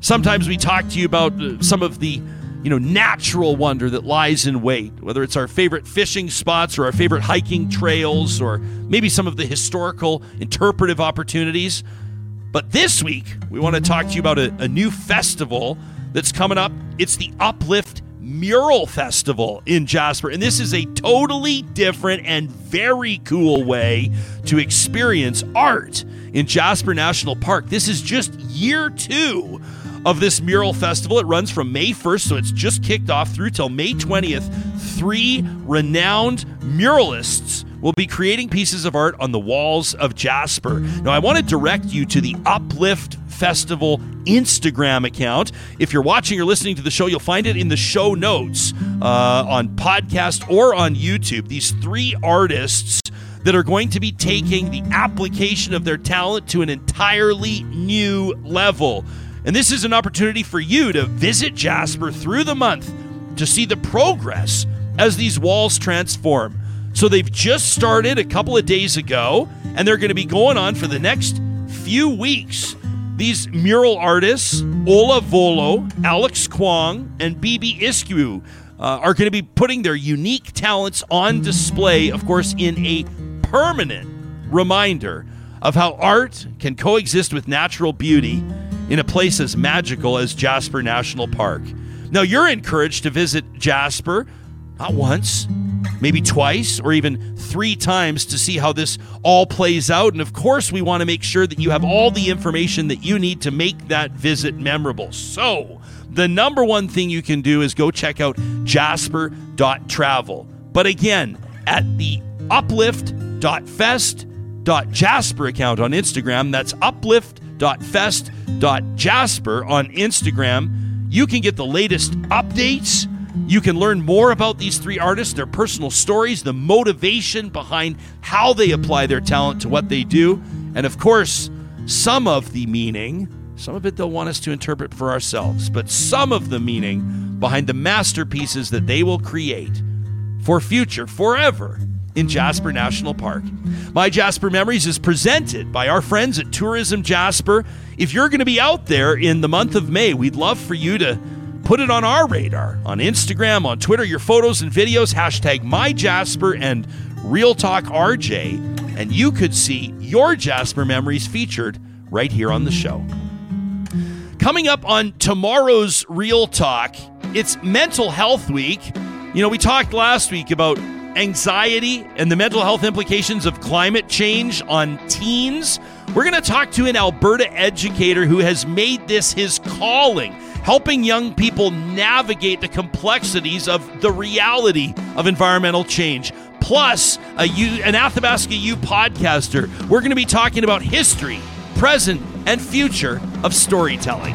Sometimes we talk to you about uh, some of the you know, natural wonder that lies in wait, whether it's our favorite fishing spots or our favorite hiking trails or maybe some of the historical interpretive opportunities. But this week, we want to talk to you about a, a new festival that's coming up. It's the Uplift Mural Festival in Jasper. And this is a totally different and very cool way to experience art in Jasper National Park. This is just year two of this mural festival. It runs from May 1st, so it's just kicked off through till May 20th. Three renowned muralists will be creating pieces of art on the walls of Jasper. Now, I want to direct you to the Uplift Festival Instagram account. If you're watching or listening to the show, you'll find it in the show notes uh, on podcast or on YouTube. These three artists that are going to be taking the application of their talent to an entirely new level. And this is an opportunity for you to visit Jasper through the month to see the progress as these walls transform. So they've just started a couple of days ago, and they're going to be going on for the next few weeks. These mural artists, Ola Volo, Alex Kwong, and BB Isku, uh, are going to be putting their unique talents on display, of course, in a permanent reminder of how art can coexist with natural beauty in a place as magical as Jasper National Park. Now, you're encouraged to visit Jasper not once, maybe twice, or even three times to see how this all plays out. And of course, we want to make sure that you have all the information that you need to make that visit memorable. So, the number one thing you can do is go check out jasper.travel. But again, at the uplift.fest.jasper account on Instagram, that's uplift.fest.jasper Jasper on Instagram. You can get the latest updates. You can learn more about these three artists, their personal stories, the motivation behind how they apply their talent to what they do, and of course, some of the meaning. Some of it they'll want us to interpret for ourselves, but some of the meaning behind the masterpieces that they will create for future, forever in Jasper National Park. My Jasper Memories is presented by our friends at Tourism Jasper. If you're going to be out there in the month of May, we'd love for you to put it on our radar on Instagram, on Twitter, your photos and videos, hashtag MyJasper and Real Talk RJ, and you could see your Jasper memories featured right here on the show. Coming up on tomorrow's Real Talk, it's Mental Health Week. You know, we talked last week about anxiety and the mental health implications of climate change on teens. We're going to talk to an Alberta educator who has made this his calling, helping young people navigate the complexities of the reality of environmental change. Plus, a U, an Athabasca U podcaster. We're going to be talking about history, present, and future of storytelling.